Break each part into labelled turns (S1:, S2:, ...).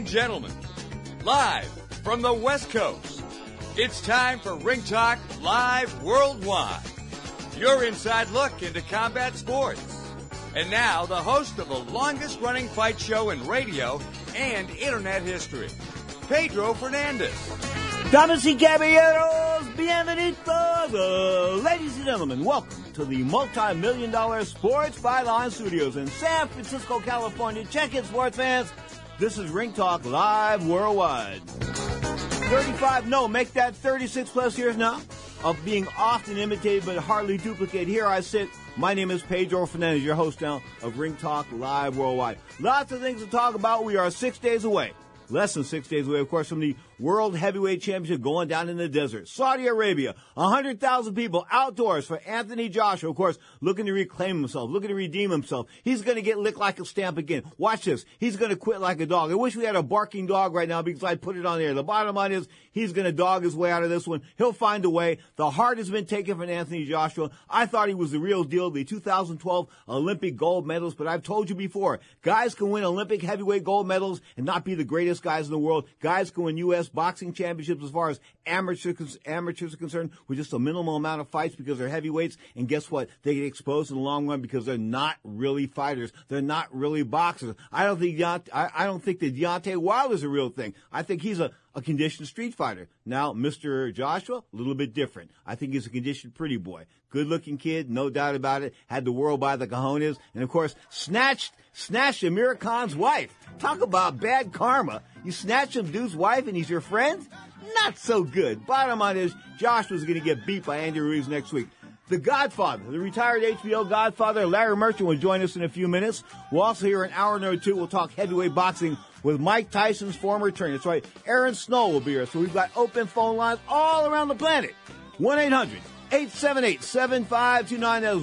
S1: And gentlemen, live from the West Coast, it's time for Ring Talk Live Worldwide. Your inside look into combat sports. And now, the host of the longest running fight show in radio and internet history, Pedro Fernandez.
S2: Damas y caballeros, bienvenidos, uh, ladies and gentlemen, welcome to the multi-million dollar Sports Byline Studios in San Francisco, California. Check it, sports fans. This is Ring Talk Live Worldwide. 35, no, make that 36 plus years now of being often imitated but hardly duplicated. Here I sit. My name is Pedro Fernandez, your host now of Ring Talk Live Worldwide. Lots of things to talk about. We are six days away less than six days away, of course, from the World Heavyweight Championship going down in the desert. Saudi Arabia, 100,000 people outdoors for Anthony Joshua, of course, looking to reclaim himself, looking to redeem himself. He's going to get licked like a stamp again. Watch this. He's going to quit like a dog. I wish we had a barking dog right now because I'd put it on there. The bottom line is he's going to dog his way out of this one. He'll find a way. The heart has been taken from Anthony Joshua. I thought he was the real deal, the 2012 Olympic gold medalist, but I've told you before, guys can win Olympic heavyweight gold medals and not be the greatest guys in the world. Guys can win U.S. boxing championships as far as amateurs, amateurs are concerned with just a minimal amount of fights because they're heavyweights. And guess what? They get exposed in the long run because they're not really fighters. They're not really boxers. I don't think I don't think that Deontay Wilder's a real thing. I think he's a a conditioned street fighter. Now, Mr. Joshua, a little bit different. I think he's a conditioned pretty boy. Good looking kid, no doubt about it. Had the world by the cojones. And of course, snatched, snatched Amir Khan's wife. Talk about bad karma. You snatch some dude's wife and he's your friend? Not so good. Bottom line is, Joshua's gonna get beat by Andy Ruiz next week. The Godfather, the retired HBO Godfather, Larry Merchant will join us in a few minutes. We'll also hear an hour or two. We'll talk heavyweight boxing with Mike Tyson's former trainer. That's right. Aaron Snowell will be here. So we've got open phone lines all around the planet. 1-800-878-7529. That is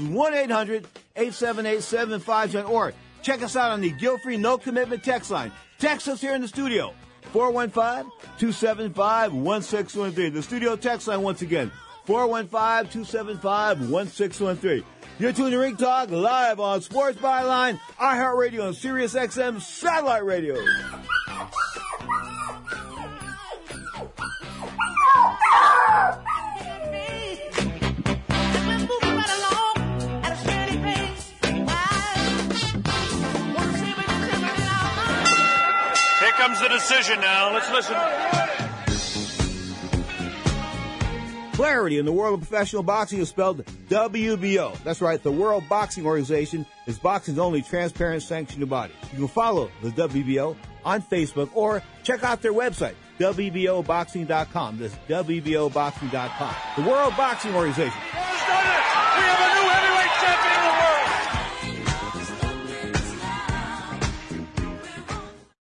S2: 1-800-878-7529. Or check us out on the guilt-free no commitment text line. Text us here in the studio. 415-275-1613. The studio text line once again. 415-275-1613. You're tuned to Ring Talk live on Sports Byline, iHeartRadio, and Sirius XM Satellite Radio.
S3: Here comes the decision now. Let's listen.
S2: Clarity in the world of professional boxing is spelled WBO. That's right, the World Boxing Organization is boxing's only transparent sanctioned body. You can follow the WBO on Facebook or check out their website, WBOboxing.com. That's WBOboxing.com. The World Boxing Organization.
S3: We have a new heavyweight champion in the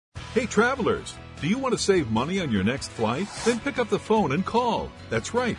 S3: world.
S4: Hey, travelers, do you want to save money on your next flight? Then pick up the phone and call. That's right,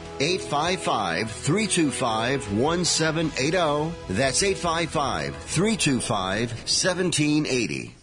S5: 855 325 1780. That's 855 325 1780.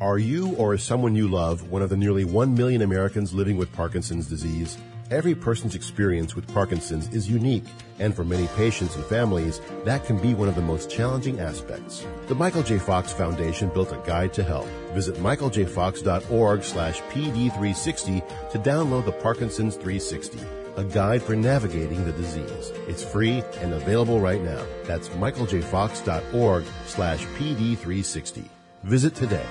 S6: Are you or someone you love one of the nearly 1 million Americans living with Parkinson's disease? Every person's experience with Parkinson's is unique, and for many patients and families, that can be one of the most challenging aspects. The Michael J. Fox Foundation built a guide to help. Visit michaeljfox.org slash PD360 to download the Parkinson's 360, a guide for navigating the disease. It's free and available right now. That's michaeljfox.org slash PD360. Visit today.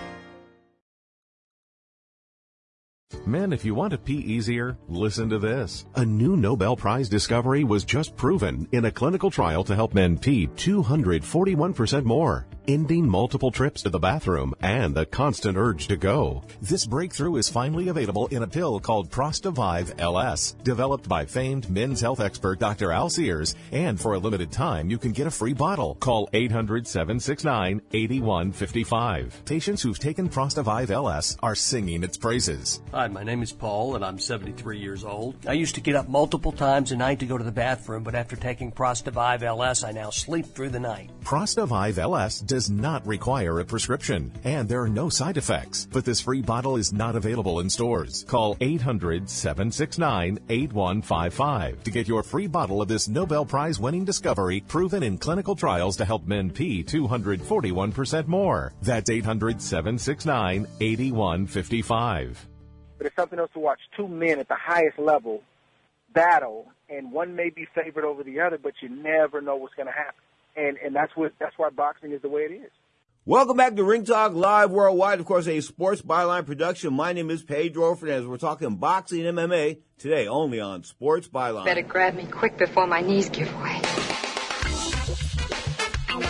S7: Men, if you want to pee easier, listen to this. A new Nobel Prize discovery was just proven in a clinical trial to help men pee 241% more, ending multiple trips to the bathroom and the constant urge to go. This breakthrough is finally available in a pill called Prostavive LS, developed by famed men's health expert Dr. Al Sears, and for a limited time you can get a free bottle. Call 800-769-8155. Patients who've taken Prostavive LS are singing its praises.
S8: Hi, my name is Paul, and I'm 73 years old. I used to get up multiple times a night to go to the bathroom, but after taking Prostavive LS, I now sleep through the night.
S7: Prostavive LS does not require a prescription, and there are no side effects. But this free bottle is not available in stores. Call 800-769-8155 to get your free bottle of this Nobel Prize winning discovery proven in clinical trials to help men pee 241% more. That's 800-769-8155.
S9: but it's something else to watch two men at the highest level battle, and one may be favored over the other, but you never know what's going to happen. And and that's what that's why boxing is the way it is.
S2: Welcome back to Ring Talk Live Worldwide. Of course, a sports byline production. My name is Pedro Fernandez. We're talking boxing and MMA today only on Sports Byline.
S10: Better grab me quick before my knees give way.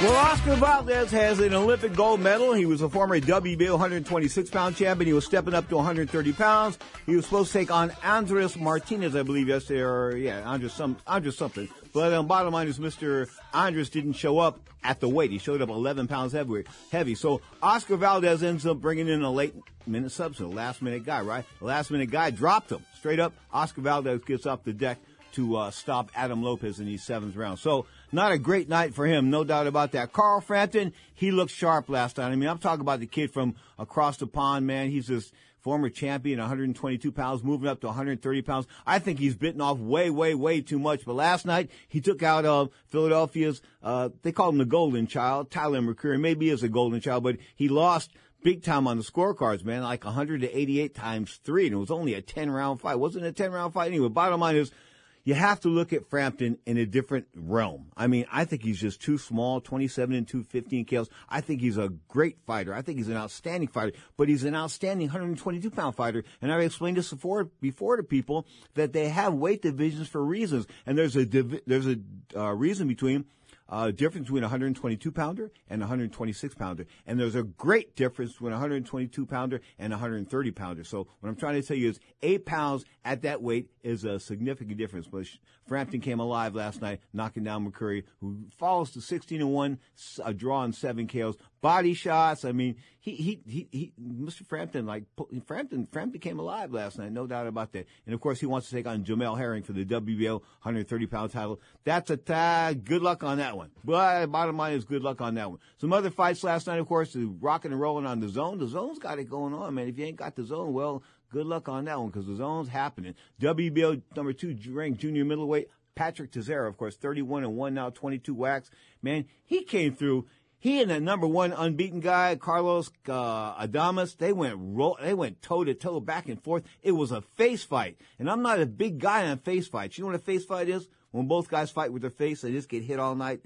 S2: Well, Oscar Valdez has an Olympic gold medal. He was a former WBO 126 pound champion. He was stepping up to 130 pounds. He was supposed to take on Andres Martinez, I believe, yesterday, or yeah, Andres some Andres something. But um, bottom line is, Mr. Andres didn't show up at the weight. He showed up 11 pounds heavy. Heavy. So Oscar Valdez ends up bringing in a late minute substitute, last minute guy, right? Last minute guy dropped him straight up. Oscar Valdez gets off the deck to uh, stop Adam Lopez in the seventh round. So not a great night for him, no doubt about that. Carl Frampton, he looked sharp last night. I mean, I'm talking about the kid from across the pond, man. He's this former champion, 122 pounds, moving up to 130 pounds. I think he's bitten off way, way, way too much. But last night, he took out uh, Philadelphia's, uh, they call him the golden child, Tyler McCreary. Maybe he is a golden child, but he lost big time on the scorecards, man, like 188 times three. And it was only a 10 round fight. Wasn't a 10 round fight anyway. Bottom line is, you have to look at Frampton in a different realm. I mean, I think he's just too small, 27 and 215 kills. I think he's a great fighter. I think he's an outstanding fighter, but he's an outstanding 122 pound fighter. And I've explained this before, before to people that they have weight divisions for reasons. And there's a, div- there's a uh, reason between uh, difference between a 122 pounder and a 126 pounder. And there's a great difference between a 122 pounder and a 130 pounder. So what I'm trying to tell you is eight pounds at that weight is a significant difference. But Frampton came alive last night, knocking down McCreary, who falls to 16 and one, a draw on seven KOs. Body shots. I mean, he, he, he, he, Mr. Frampton, like, Frampton, Frampton came alive last night, no doubt about that. And of course, he wants to take on Jamel Herring for the WBO 130 pound title. That's a tag. Good luck on that one. But bottom line is good luck on that one. Some other fights last night, of course, rocking and rolling on the zone. The zone's got it going on, man. If you ain't got the zone, well, good luck on that one because the zone's happening. WBO number two ranked junior middleweight Patrick Teixeira, of course, 31 and 1 now, 22 wax. Man, he came through. He and the number one unbeaten guy, Carlos uh, Adames, they went ro- they went toe to toe, back and forth. It was a face fight, and I'm not a big guy on face fights. You know what a face fight is? when both guys fight with their face, they just get hit all night.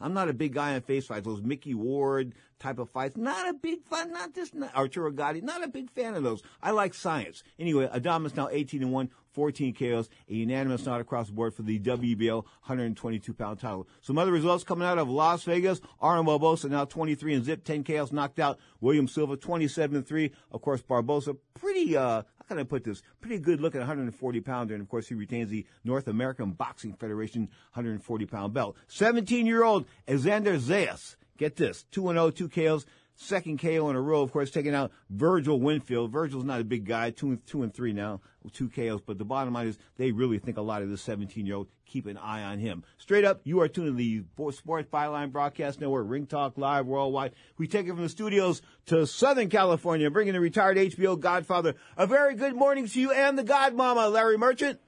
S2: I'm not a big guy on face fights. Those Micky Ward type of fights, not a big fan. Not just Arturo Gatti, not a big fan of those. I like science. Anyway, Adames now 18 and one. 14 KOs, a unanimous nod across the board for the WBO 122 pound title. Some other results coming out of Las Vegas. Arnold Barboza now 23 and zip, 10 KOs knocked out. William Silva 27 and 3. Of course, Barboza pretty, uh, how can I put this? Pretty good looking 140 pounder. And of course, he retains the North American Boxing Federation 140 pound belt. 17 year old Alexander Zayas. Get this, 2 and 0, 2 KOs second KO in a row, of course, taking out Virgil Winfield. Virgil's not a big guy, two and two and three now, two KOs. But the bottom line is they really think a lot of this 17 year old. Keep an eye on him. Straight up, you are tuning to the Sports Byline Broadcast Network, Ring Talk Live Worldwide. We take it from the studios to Southern California, bringing the retired HBO Godfather. A very good morning to you and the Godmama, Larry Merchant.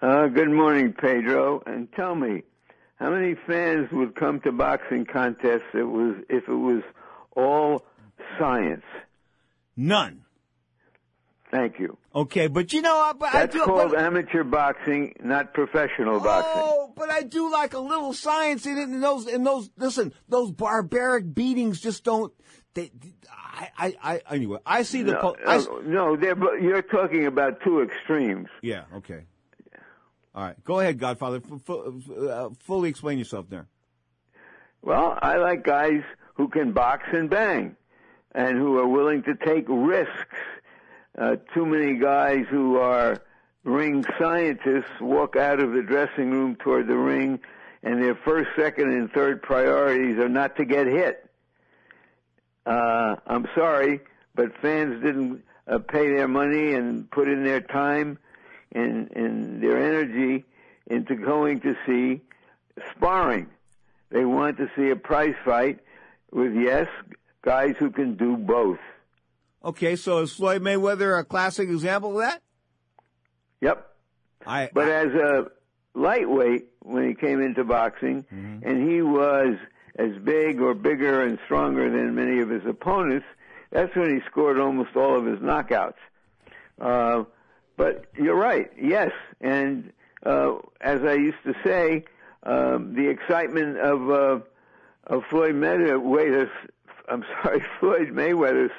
S11: Uh, good morning, Pedro. And tell me, how many fans would come to boxing contests it was if it was all science.
S2: None.
S11: Thank you.
S2: Okay, but you know, I,
S11: that's
S2: I do,
S11: called
S2: but,
S11: amateur boxing, not professional boxing.
S2: Oh, but I do like a little science in it. And those, and those, listen, those barbaric beatings just don't. They, I, I, I anyway, I see the.
S11: No,
S2: po-
S11: I, no, no you're talking about two extremes.
S2: Yeah. Okay. All right, go ahead, Godfather. F- f- uh, fully explain yourself there.
S11: Well, I like guys who can box and bang and who are willing to take risks. Uh, too many guys who are ring scientists walk out of the dressing room toward the ring and their first, second, and third priorities are not to get hit. Uh, I'm sorry, but fans didn't uh, pay their money and put in their time and, and their energy into going to see sparring. They want to see a prize fight with yes, guys who can do both.
S2: Okay, so is Floyd Mayweather a classic example of that?
S11: Yep.
S2: I,
S11: but
S2: I,
S11: as a lightweight, when he came into boxing,
S2: mm-hmm.
S11: and he was as big or bigger and stronger than many of his opponents, that's when he scored almost all of his knockouts. Uh, but you're right, yes. And uh, as I used to say, um, the excitement of uh, of Floyd Mayweather, I'm sorry, Floyd Mayweather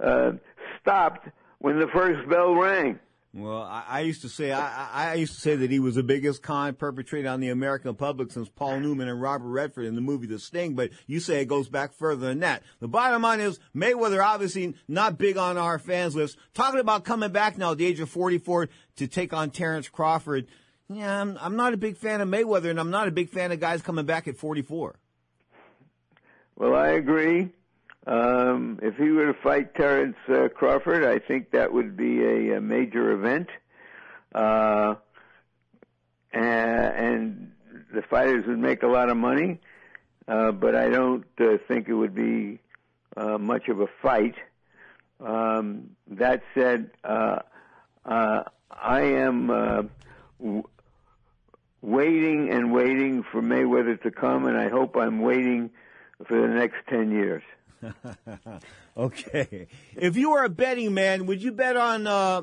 S11: uh, stopped when the first bell rang.
S2: Well, I, I used to say I, I used to say that he was the biggest con perpetrated on the American public since Paul Newman and Robert Redford in the movie The Sting. But you say it goes back further than that. The bottom line is Mayweather obviously not big on our fans list. Talking about coming back now at the age of 44 to take on Terrence Crawford. Yeah, I'm, I'm not a big fan of Mayweather, and I'm not a big fan of guys coming back at 44.
S11: Well, I agree. Um, if he were to fight Terrence uh, Crawford, I think that would be a, a major event. Uh, and, the fighters would make a lot of money, uh, but I don't uh, think it would be uh, much of a fight. Um, that said, uh, uh, I am uh, w- waiting and waiting for Mayweather to come, and I hope I'm waiting for the next 10 years.
S2: okay. If you were a betting man, would you bet on uh,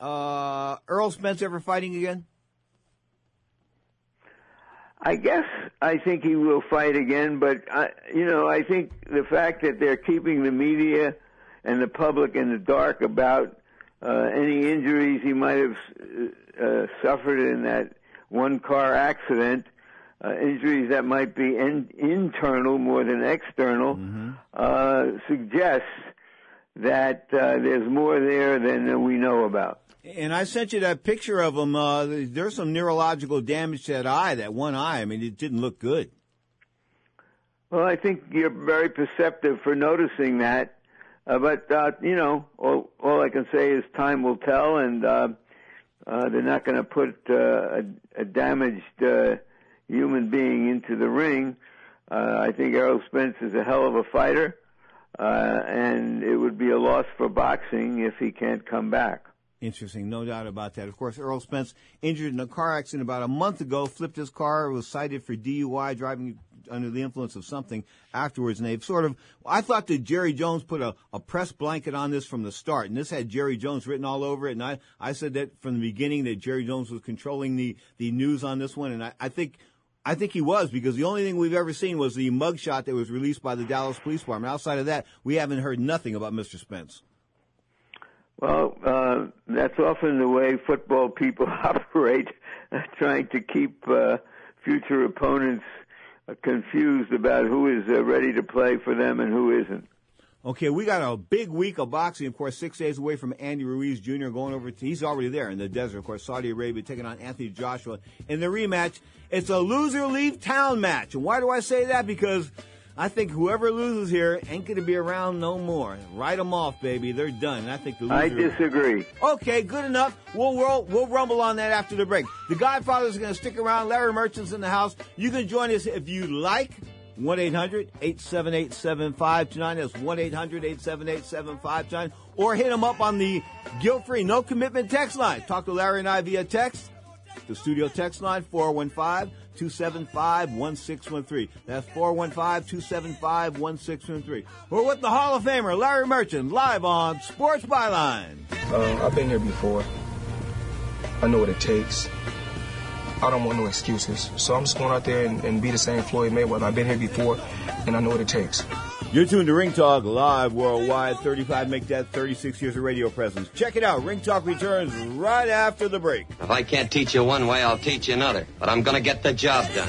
S2: uh, Errol Spence ever fighting again?
S11: I guess I think he will fight again, but I, you know, I think the fact that they're keeping the media and the public in the dark about uh, any injuries he might have uh, suffered in that one car accident uh, injuries that might be in, internal more than external
S2: mm-hmm.
S11: uh, suggests that uh, there's more there than we know about.
S2: And I sent you that picture of him. Uh, there's some neurological damage to that eye, that one eye. I mean, it didn't look good.
S11: Well, I think you're very perceptive for noticing that. Uh, but, uh, you know, all, all I can say is time will tell, and uh, uh, they're not going to put uh, a, a damaged uh, human being into the ring. Uh, I think Errol Spence is a hell of a fighter, uh, and it would be a loss for boxing if he can't come back.
S2: Interesting, no doubt about that. Of course, Errol Spence injured in a car accident about a month ago, flipped his car, was cited for DUI, driving under the influence of something afterwards. And they've sort of, I thought that Jerry Jones put a, a press blanket on this from the start. And this had Jerry Jones written all over it. And I, I said that from the beginning that Jerry Jones was controlling the, the news on this one. And I, I think, I think he was because the only thing we've ever seen was the mugshot that was released by the Dallas Police Department. Outside of that, we haven't heard nothing about Mr. Spence.
S11: Well, uh, that's often the way football people operate, trying to keep uh, future opponents uh, confused about who is uh, ready to play for them and who isn't.
S2: Okay, we got a big week of boxing. Of course, six days away from Andy Ruiz Jr. going over to, he's already there in the desert. Of course, Saudi Arabia taking on Anthony Joshua in the rematch. It's a loser leave town match. And why do I say that? Because I think whoever loses here ain't going to be around no more. Write them off, baby. They're done. And I think the loser.
S11: I disagree.
S2: Okay, good enough. We'll, we'll, we'll rumble on that after the break. The Godfathers are going to stick around. Larry Merchant's in the house. You can join us if you like. 1 800 878 7529. That's 1 800 878 7529. Or hit them up on the guilt free, no commitment text line. Talk to Larry and I via text. The studio text line 415 275 1613. That's 415 275 1613. We're with the Hall of Famer Larry Merchant live on Sports Byline.
S12: Um, I've been here before. I know what it takes. I don't want no excuses. So I'm just going out there and, and be the same Floyd Mayweather. I've been here before, and I know what it takes.
S2: You're tuned to Ring Talk live worldwide. 35 make that 36 years of radio presence. Check it out. Ring Talk returns right after the break.
S13: If I can't teach you one way, I'll teach you another. But I'm going to get the job done.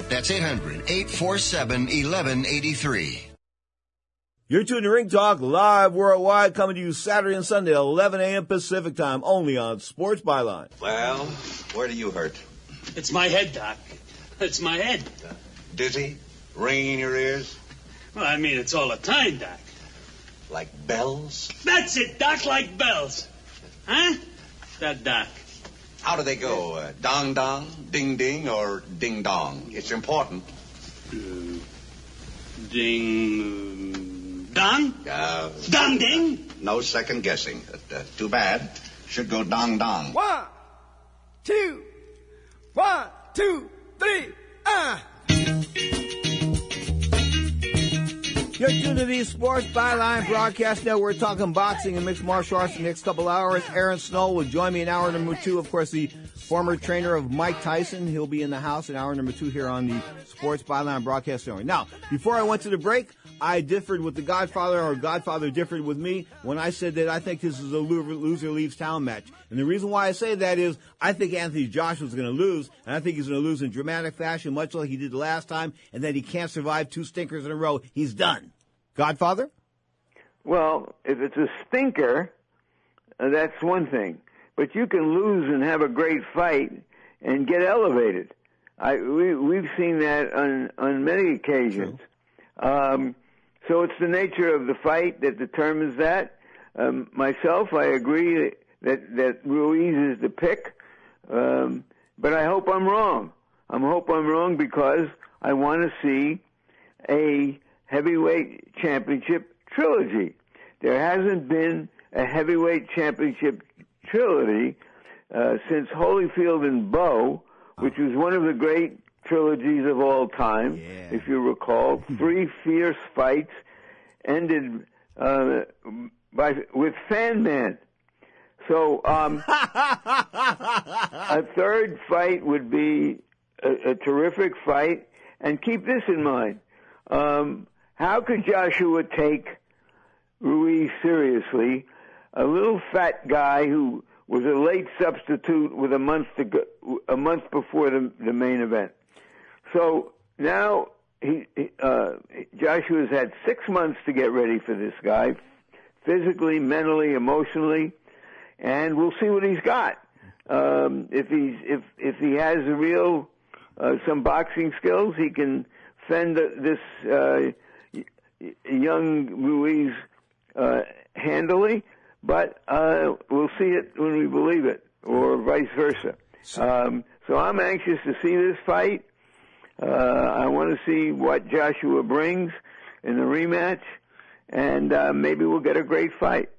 S5: That's 800 847 1183.
S2: You're tuned to Ring Talk live worldwide, coming to you Saturday and Sunday, 11 a.m. Pacific time, only on Sports Byline.
S14: Well, where do you hurt?
S15: It's my head, Doc. It's my head.
S14: Dizzy? Ringing in your ears?
S15: Well, I mean, it's all the time, Doc.
S14: Like bells?
S15: That's it, Doc, like bells. Huh? That Doc.
S14: How do they go? Uh, dong dong, ding ding, or ding dong? It's important.
S15: Uh, ding. Dong?
S14: Uh,
S15: dong ding?
S14: No second guessing. Uh, too bad. Should go dong dong.
S16: One, two, one, two, three, ah!
S2: You're tuned to the Sports Byline Broadcast Network. We're talking boxing and mixed martial arts in the next couple hours. Aaron Snowell will join me in hour number two. Of course, the former trainer of Mike Tyson. He'll be in the house in hour number two here on the Sports Byline Broadcast Network. Now, before I went to the break, I differed with the Godfather, or Godfather differed with me when I said that I think this is a loser leaves town match. And the reason why I say that is I think Anthony Joshua is going to lose, and I think he's going to lose in dramatic fashion, much like he did the last time, and that he can't survive two stinkers in a row. He's done. Godfather?
S11: Well, if it's a stinker, uh, that's one thing. But you can lose and have a great fight and get elevated. I we we've seen that on on many occasions. Um, so it's the nature of the fight that determines that. Um, myself, I agree that that Ruiz is the pick, um, but I hope I'm wrong. I hope I'm wrong because I want to see a heavyweight championship trilogy. There hasn't been a heavyweight championship trilogy uh, since Holyfield and Bowe, which was one of the great trilogies of all time,
S2: yeah.
S11: if you recall. Three fierce fights ended uh, by with Fan Man. So um, a third fight would be a, a, terrific fight, and keep this in mind. Um, how could Joshua take Ruiz seriously? A little fat guy who was a late substitute with a month to go, a month before the, the main event. So now he, uh, Joshua's had six months to get ready for this guy, physically, mentally, emotionally, and we'll see what he's got. Um, if he's if if he has a real uh, some boxing skills, he can fend this uh, young Ruiz uh, handily. But uh, we'll see it when we believe it, or vice versa. Um, so I'm anxious to see this fight. Uh, I want to see what Joshua brings in the rematch, and uh, maybe we'll get a great fight.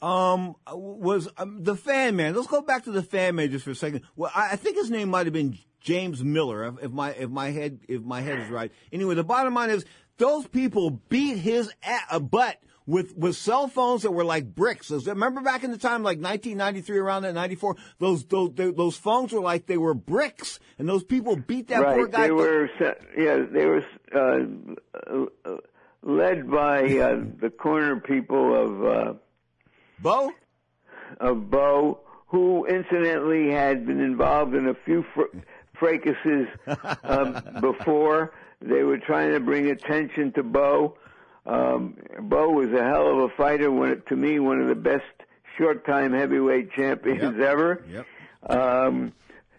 S2: Um, was um, the fan man? Let's go back to the fan man just for a second. Well, I, I think his name might have been James Miller, if, if my if my head if my head is right. Anyway, the bottom line is those people beat his a- butt with with cell phones that were like bricks. Remember back in the time, like 1993, around that 94, those those those phones were like they were bricks, and those people beat that
S11: right.
S2: poor guy.
S11: They were yeah, they were uh, led by uh, the corner people of uh,
S2: Bowe
S11: of Bowe, who incidentally had been involved in a few fr- fracases um, before. They were trying to bring attention to Bowe. Um, Bowe was a hell of a fighter. One, to me, one of the best short-time heavyweight champions
S2: yep.
S11: ever.
S2: Yep.
S11: Um,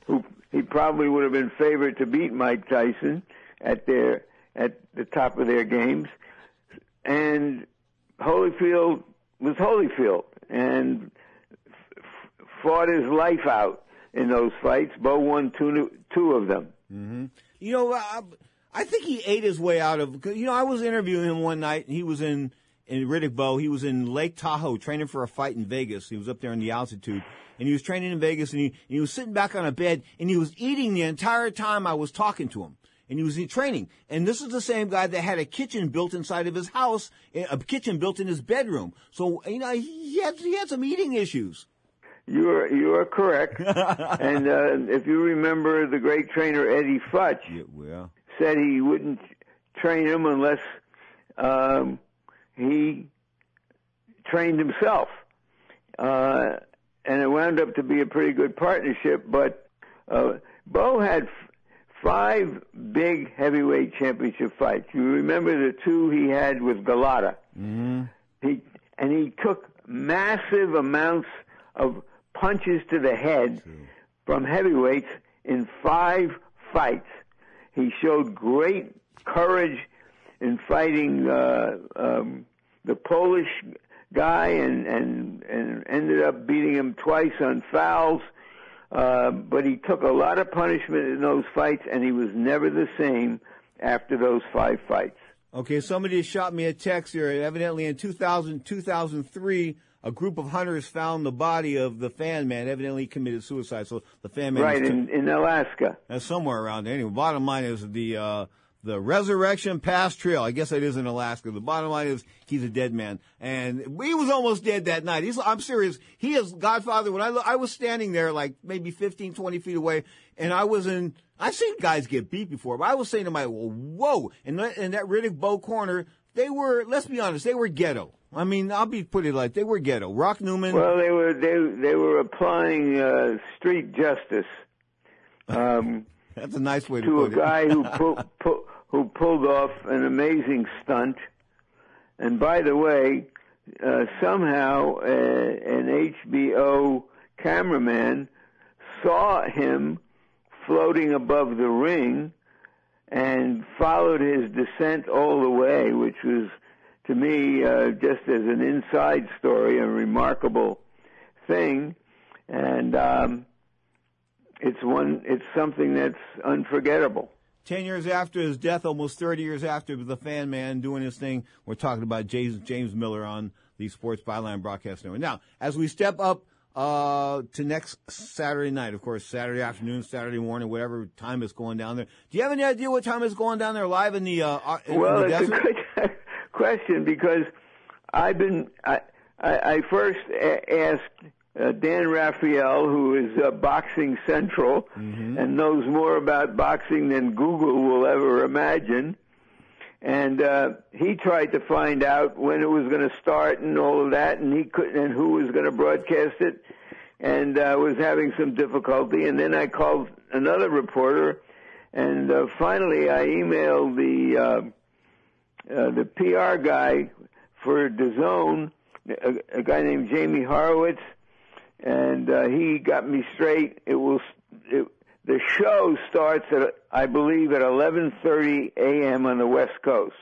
S11: who he probably would have been favored to beat Mike Tyson at their at the top of their games. And Holyfield was Holyfield and f- fought his life out in those fights. Bowe won two two of them.
S2: Mm-hmm. You know. Uh, I think he ate his way out of. You know, I was interviewing him one night, and he was in in Riddick Bowe. He was in Lake Tahoe training for a fight in Vegas. He was up there in the altitude, and he was training in Vegas, and he and he was sitting back on a bed, and he was eating the entire time I was talking to him. And he was in training. And this is the same guy that had a kitchen built inside of his house, a kitchen built in his bedroom. So, you know, he had, he had some eating issues.
S11: You are you are correct. and uh, if you remember the great trainer Eddie Futch,
S2: yeah, well.
S11: Said he wouldn't train him unless um, he trained himself, uh, and it wound up to be a pretty good partnership. But uh, Bowe had f- five big heavyweight championship fights. You remember the two he had with Golota.
S2: Mm-hmm.
S11: He and he took massive amounts of punches to the head from heavyweights in five fights. He showed great courage in fighting uh, um, the Polish guy and, and and ended up beating him twice on fouls. Uh, but he took a lot of punishment in those fights, and he was never the same after those five fights.
S2: Okay, somebody shot me a text here. Evidently, in 2000, 2003, a group of hunters found the body of the fan man. Evidently, committed suicide. So the fan man,
S11: right in, in Alaska.
S2: That's somewhere around there. Anyway, bottom line is the uh, the Resurrection Pass Trail. I guess it is in Alaska. The bottom line is he's a dead man, and he was almost dead that night. He's, I'm serious. He is Godfather. When I I was standing there, like maybe 15, 20 feet away, and I was in. I've seen guys get beat before, but I was saying to my, whoa! And in that Riddick Bowe corner, they were. Let's be honest, they were ghetto. I mean, I'll be put it like they were ghetto. Rock Newman.
S11: Well, they were they they were applying uh, street justice. Um,
S2: That's a nice way to,
S11: to
S2: put it.
S11: To a guy who who pulled off an amazing stunt. And by the way, uh, somehow uh, an HBO cameraman saw him floating above the ring and followed his descent all the way, which was to me uh, just as an inside story a remarkable thing. And um, it's one, it's something that's unforgettable.
S2: Ten years after his death, almost 30 years after the fan man doing his thing, we're talking about James, James Miller on the Sports Byline Broadcast Network. Now, as we step up uh, to next Saturday night, of course, Saturday afternoon, Saturday morning, whatever time it's going down there. Do you have any idea what time it's going down there live in the, uh, uh, in
S11: well,
S2: the
S11: it's
S2: desert?
S11: a good question because I've been I I, I first a- asked uh, Dan Rafael, who is uh, Boxing Central and knows more about boxing than Google will ever imagine. And uh, he tried to find out when it was going to start and all of that, and he couldn't, and who was going to broadcast it, and uh, was having some difficulty. And then I called another reporter, and uh, finally I emailed the uh, the PR guy for DAZN, a, a guy named Jamie Horowitz, and uh, he got me straight. It will. It, the show starts at, I believe, at 11:30 a.m. on the West Coast.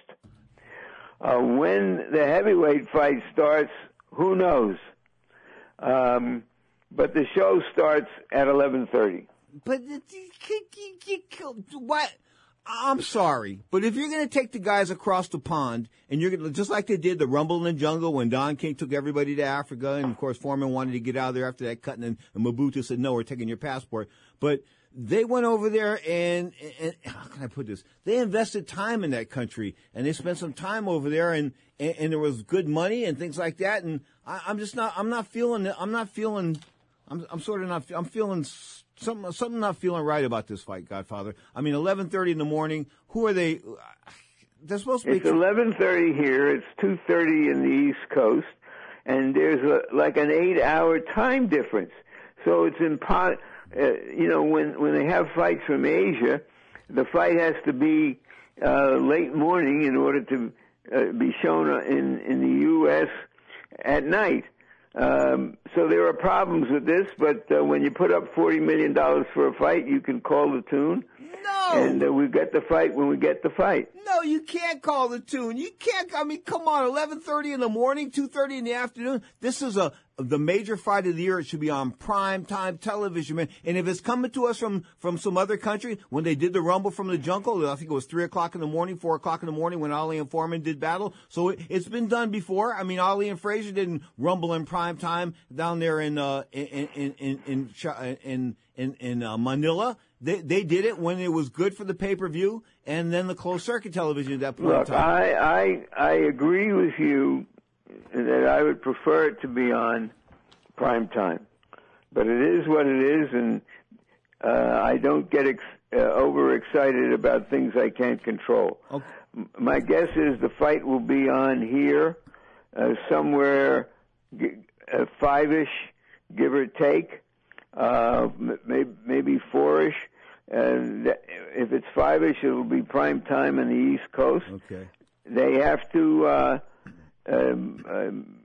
S11: Uh, when the heavyweight fight starts, who knows? Um, but the show starts at 11:30.
S2: But you- you- you- what? I'm sorry, but if you're going to take the guys across the pond and you're going to, just like they did the Rumble in the Jungle when Don King took everybody to Africa, and of course Foreman wanted to get out of there after that cutting, and, and Mobutu said, no, we're taking your passport. But they went over there and, and how can I put this? They invested time in that country and they spent some time over there and, and, and there was good money and things like that. And I, I'm just not, I'm not feeling, I'm not feeling, I'm, I'm sort of not, I'm feeling s- something, not feeling right about this fight, Godfather. I mean, 11:30 in the morning. Who are they? They're supposed to be.
S11: It's 11:30 here. It's 2:30 in the East Coast, and there's a, like an eight-hour time difference. So it's impo- uh, You know, when when they have fights from Asia, the fight has to be uh, late morning in order to uh, be shown in in the U.S. at night. Um, so there are problems with this, but uh, when you put up forty million dollars for a fight, you can call the tune.
S2: No.
S11: And uh, we get the fight when we get the fight.
S2: No, you can't call the tune. You can't. I mean, come on. Eleven thirty in the morning, two thirty in the afternoon. This is a the major fight of the year. It should be on prime time television, man. And if it's coming to us from from some other country, when they did the Rumble from the Jungle, I think it was three o'clock in the morning, four o'clock in the morning when Ali and Foreman did battle. So it, it's been done before. I mean, Ali and Frazier didn't Rumble in prime time down there in uh in in in in in, in, in, in uh, Manila. They they did it when it was good for the pay per view, and then the closed circuit television at that point in
S11: Look,
S2: time.
S11: I, I I agree with you that I would prefer it to be on prime time, but it is what it is, and uh, I don't get ex- uh, overexcited about things I can't control. M- My guess is the fight will be on here uh, somewhere g- uh, five-ish, give or take, uh, m- maybe, maybe four-ish. And th- if it's five-ish, it'll be prime time on the East Coast
S2: Okay.
S11: they have to uh, um, um,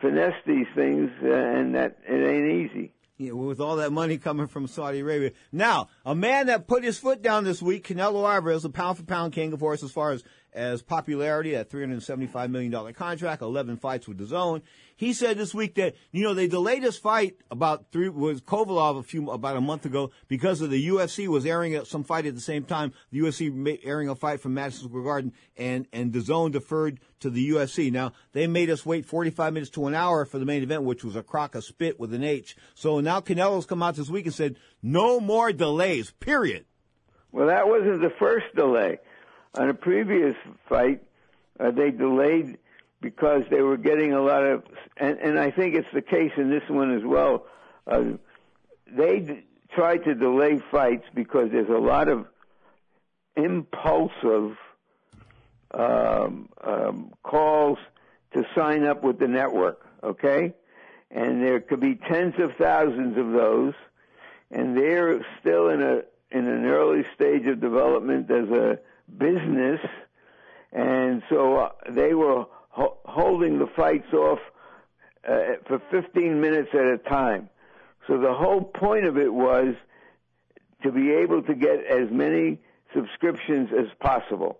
S11: finesse these things, uh, and that it ain't easy.
S2: Yeah, with all that money coming from Saudi Arabia. Now, a man that put his foot down this week, Canelo Alvarez, a pound for pound king, of course, as far as, as popularity at $375 million contract, 11 fights with the zone. He said this week that, you know, they delayed his fight about three, was Kovalev a few, about a month ago because of the UFC was airing some fight at the same time. The UFC airing a fight from Madison Square Garden and, and the zone deferred to the UFC. Now, they made us wait 45 minutes to an hour for the main event, which was a crock of spit with an H. So now Canelo's come out this week and said, no more delays, period.
S11: Well, that wasn't the first delay. On a previous fight, uh, they delayed because they were getting a lot of, and, and I think it's the case in this one as well. Uh, they d- to delay fights because there's a lot of impulsive um, um, calls to sign up with the network. Okay, and there could be tens of thousands of those, and they're still in a in an early stage of development as a business, and so uh, they were ho- holding the fights off uh, for 15 minutes at a time. So the whole point of it was to be able to get as many subscriptions as possible.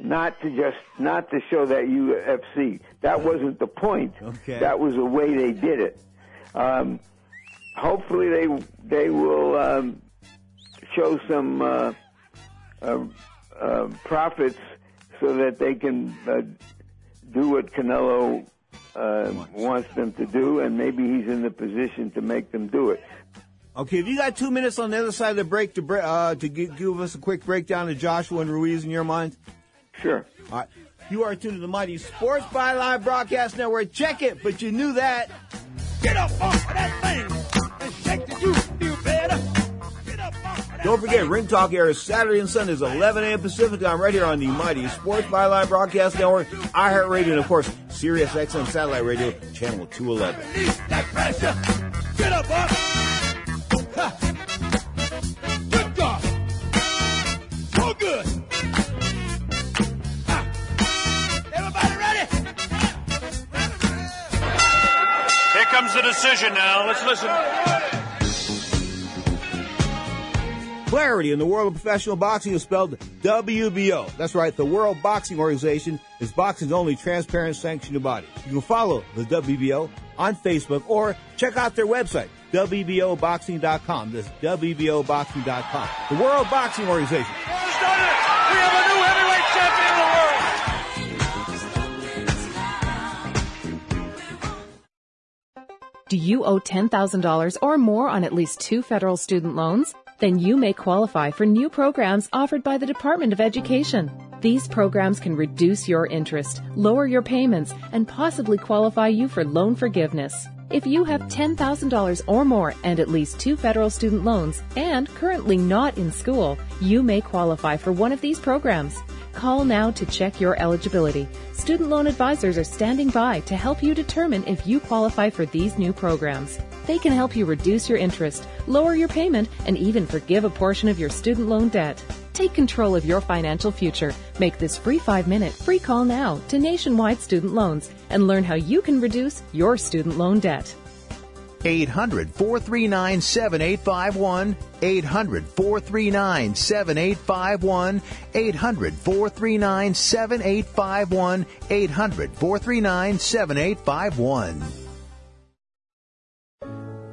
S11: Not to just, not to show that UFC. That wasn't the point.
S2: Okay.
S11: That was the way they did it. Um, hopefully they, they will, um, show some, uh, uh, uh, profits so that they can, uh, do what Canelo uh, wants them to do, and maybe he's in the position to make them do it.
S2: Okay, if you got two minutes on the other side of the break to uh, to give, give us a quick breakdown of Joshua and Ruiz in your mind.
S11: Sure.
S2: All right. You are tuned to the Mighty Sports Byline Broadcast Network. Check it, but you knew that.
S16: Get up off of that thing
S2: Don't forget, Ring Talk airs Saturday and Sundays, 11 a.m. Pacific time, right here on the Mighty Sports Byline Broadcast Network, iHeartRadio, and of course, Sirius XM Satellite Radio, Channel 211.
S16: That pressure. Get up off. Ha. Good God. So good. Everybody ready?
S3: Here comes the decision now. Let's listen.
S2: Clarity in the world of professional boxing is spelled WBO. That's right, the World Boxing Organization is boxing's only transparent sanctioned body. You can follow the WBO on Facebook or check out their website, WBOboxing.com. That's WBOboxing.com. The World Boxing Organization.
S3: We have a new heavyweight champion of the world.
S17: Do you owe $10,000 or more on at least two federal student loans? Then you may qualify for new programs offered by the Department of Education. These programs can reduce your interest, lower your payments, and possibly qualify you for loan forgiveness. If you have $10,000 or more and at least two federal student loans and currently not in school, you may qualify for one of these programs. Call now to check your eligibility. Student loan advisors are standing by to help you determine if you qualify for these new programs. They can help you reduce your interest, lower your payment, and even forgive a portion of your student loan debt. Take control of your financial future. Make this free five minute free call now to Nationwide Student Loans and learn how you can reduce your student loan debt.
S18: 800 439 7851. 800 439 7851. 800 439 7851. 800 439 7851.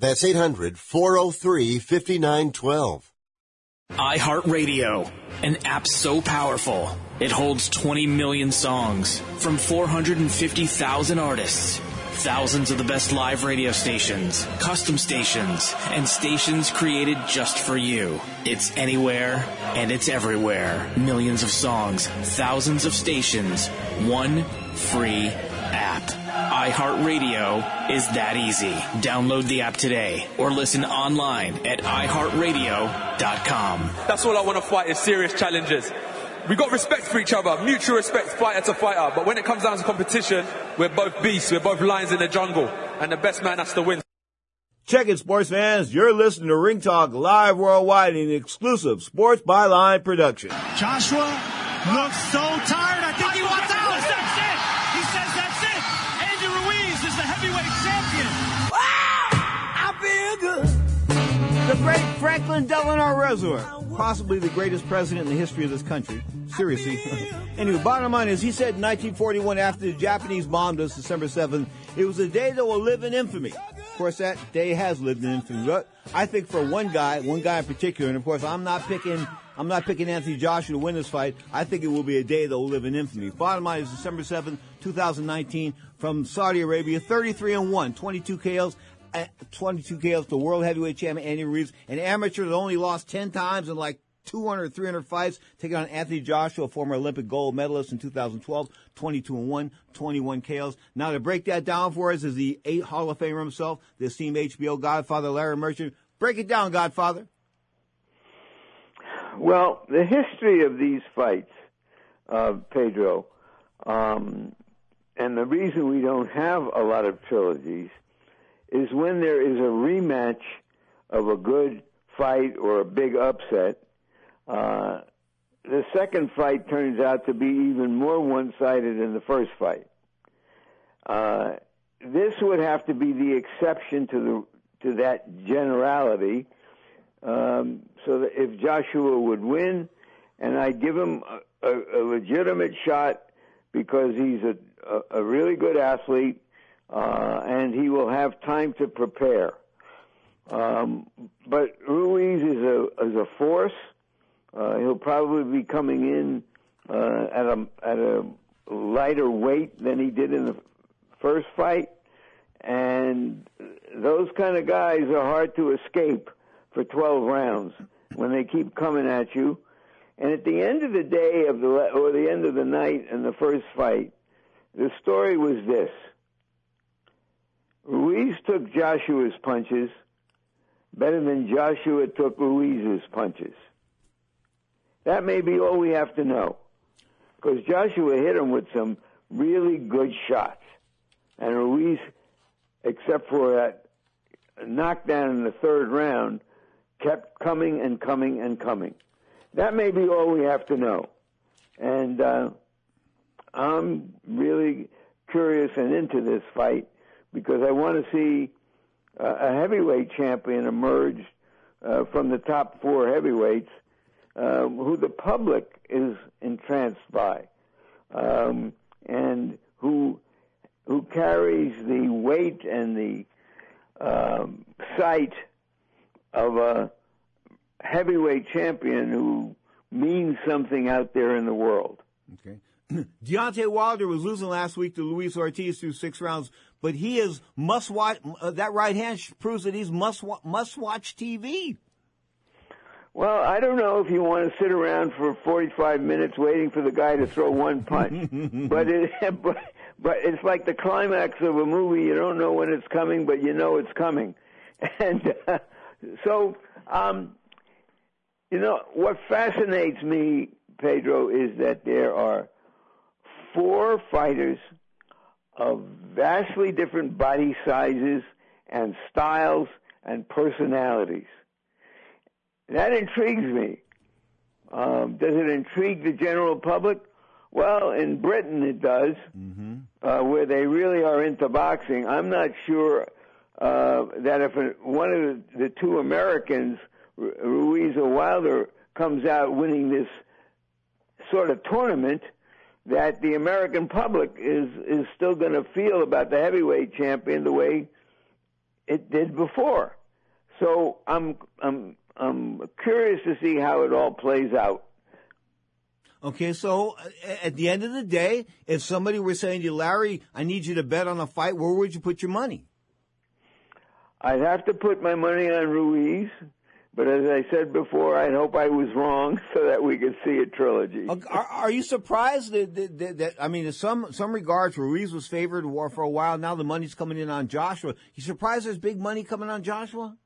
S5: That's 800 403 5912.
S19: iHeartRadio, an app so powerful it holds 20 million songs from 450,000 artists. Thousands of the best live radio stations, custom stations, and stations created just for you. It's anywhere and it's everywhere. Millions of songs, thousands of stations, one free app. iHeartRadio is that easy. Download the app today or listen online at iHeartRadio.com.
S20: That's all I want to fight is serious challenges. We got respect for each other, mutual respect, fighter to fighter. But when it comes down to competition, we're both beasts, we're both lions in the jungle, and the best man has to win.
S2: Check it, sports fans. You're listening to Ring Talk live worldwide in exclusive Sports Byline production.
S16: Joshua looks so tired. I think The
S2: great Franklin Delano Roosevelt, possibly the greatest president in the history of this country. Seriously. anyway, bottom line is he said in 1941 after the Japanese bombed us December 7th, it was a day that will live in infamy. Of course, that day has lived in infamy. But I think for one guy, one guy in particular, and of course I'm not picking I'm not picking Anthony Joshua to win this fight. I think it will be a day that will live in infamy. Bottom line is December 7th, 2019 from Saudi Arabia, 33 and 1, 22 KOs. Uh, 22 KOs to world heavyweight champion Andy Ruiz, an amateur that only lost 10 times in like 200, 300 fights, taking on Anthony Joshua, former Olympic gold medalist in 2012, 22 and 1, 21 KOs. Now to break that down for us is the eight Hall of Famer himself, the esteemed HBO Godfather Larry Merchant. Break it down, Godfather.
S11: Well, the history of these fights, uh, Pedro, um, and the reason we don't have a lot of trilogies is when there is a rematch of a good fight or a big upset, uh, the second fight turns out to be even more one-sided than the first fight. Uh, this would have to be the exception to the to that generality. Um, so that if Joshua would win, and I give him a, a, a legitimate shot because he's a, a, a really good athlete, uh, and he will have time to prepare. Um, but Ruiz is a is a force. Uh, he'll probably be coming in uh, at a at a lighter weight than he did in the first fight, and those kind of guys are hard to escape for 12 rounds when they keep coming at you. And at the end of the day of the or the end of the night in the first fight, the story was this: Ruiz took Joshua's punches better than Joshua took Ruiz's punches. That may be all we have to know. Because Joshua hit him with some really good shots. And Ruiz, except for that knockdown in the third round, kept coming and coming and coming. That may be all we have to know. And uh, I'm really curious and into this fight because I want to see uh, a heavyweight champion emerge uh, from the top four heavyweights um, who the public is entranced by, um, and who who carries the weight and the um, sight of a heavyweight champion who means something out there in the world.
S2: Okay. Deontay Wilder was losing last week to Luis Ortiz through six rounds, but he is must watch. Uh, that right hand proves that he's must must watch TV.
S11: Well, I don't know if you want to sit around for 45 minutes waiting for the guy to throw one punch, but it but, but it's like the climax of a movie. You don't know when it's coming, but you know it's coming, and uh, so um, you know what fascinates me, Pedro, is that there are four fighters of vastly different body sizes and styles and personalities. That intrigues me. Um, does it intrigue the general public? Well, in Britain it does, mm-hmm. uh, where they really are into boxing. I'm not sure uh, that if one of the, the two Americans, Ruiz or Wilder, comes out winning this sort of tournament, that the American public is is still going to feel about the heavyweight champion the way it did before. So I'm I'm I'm curious to see how it all plays out.
S2: Okay, so at the end of the day, if somebody were saying to you, Larry, I need you to bet on a fight, where would you put your money?
S11: I'd have to put my money on Ruiz, but as I said before, I'd hope I was wrong so that we could see a trilogy.
S2: Are, are you surprised that, that, that, that, I mean, in some some regards, Ruiz was favored for a while. Now the money's coming in on Joshua. You surprised there's big money coming on Joshua?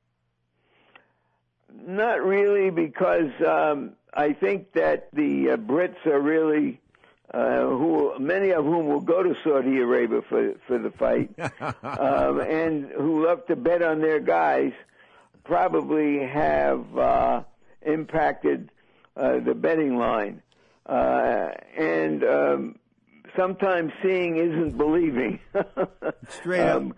S11: Not really, because um, I think that the uh, Brits are really uh, who many of whom will go to Saudi Arabia for for the fight, um, and who love to bet on their guys, probably have uh, impacted uh, the betting line, uh, and um, sometimes seeing isn't believing.
S2: Straight um, up,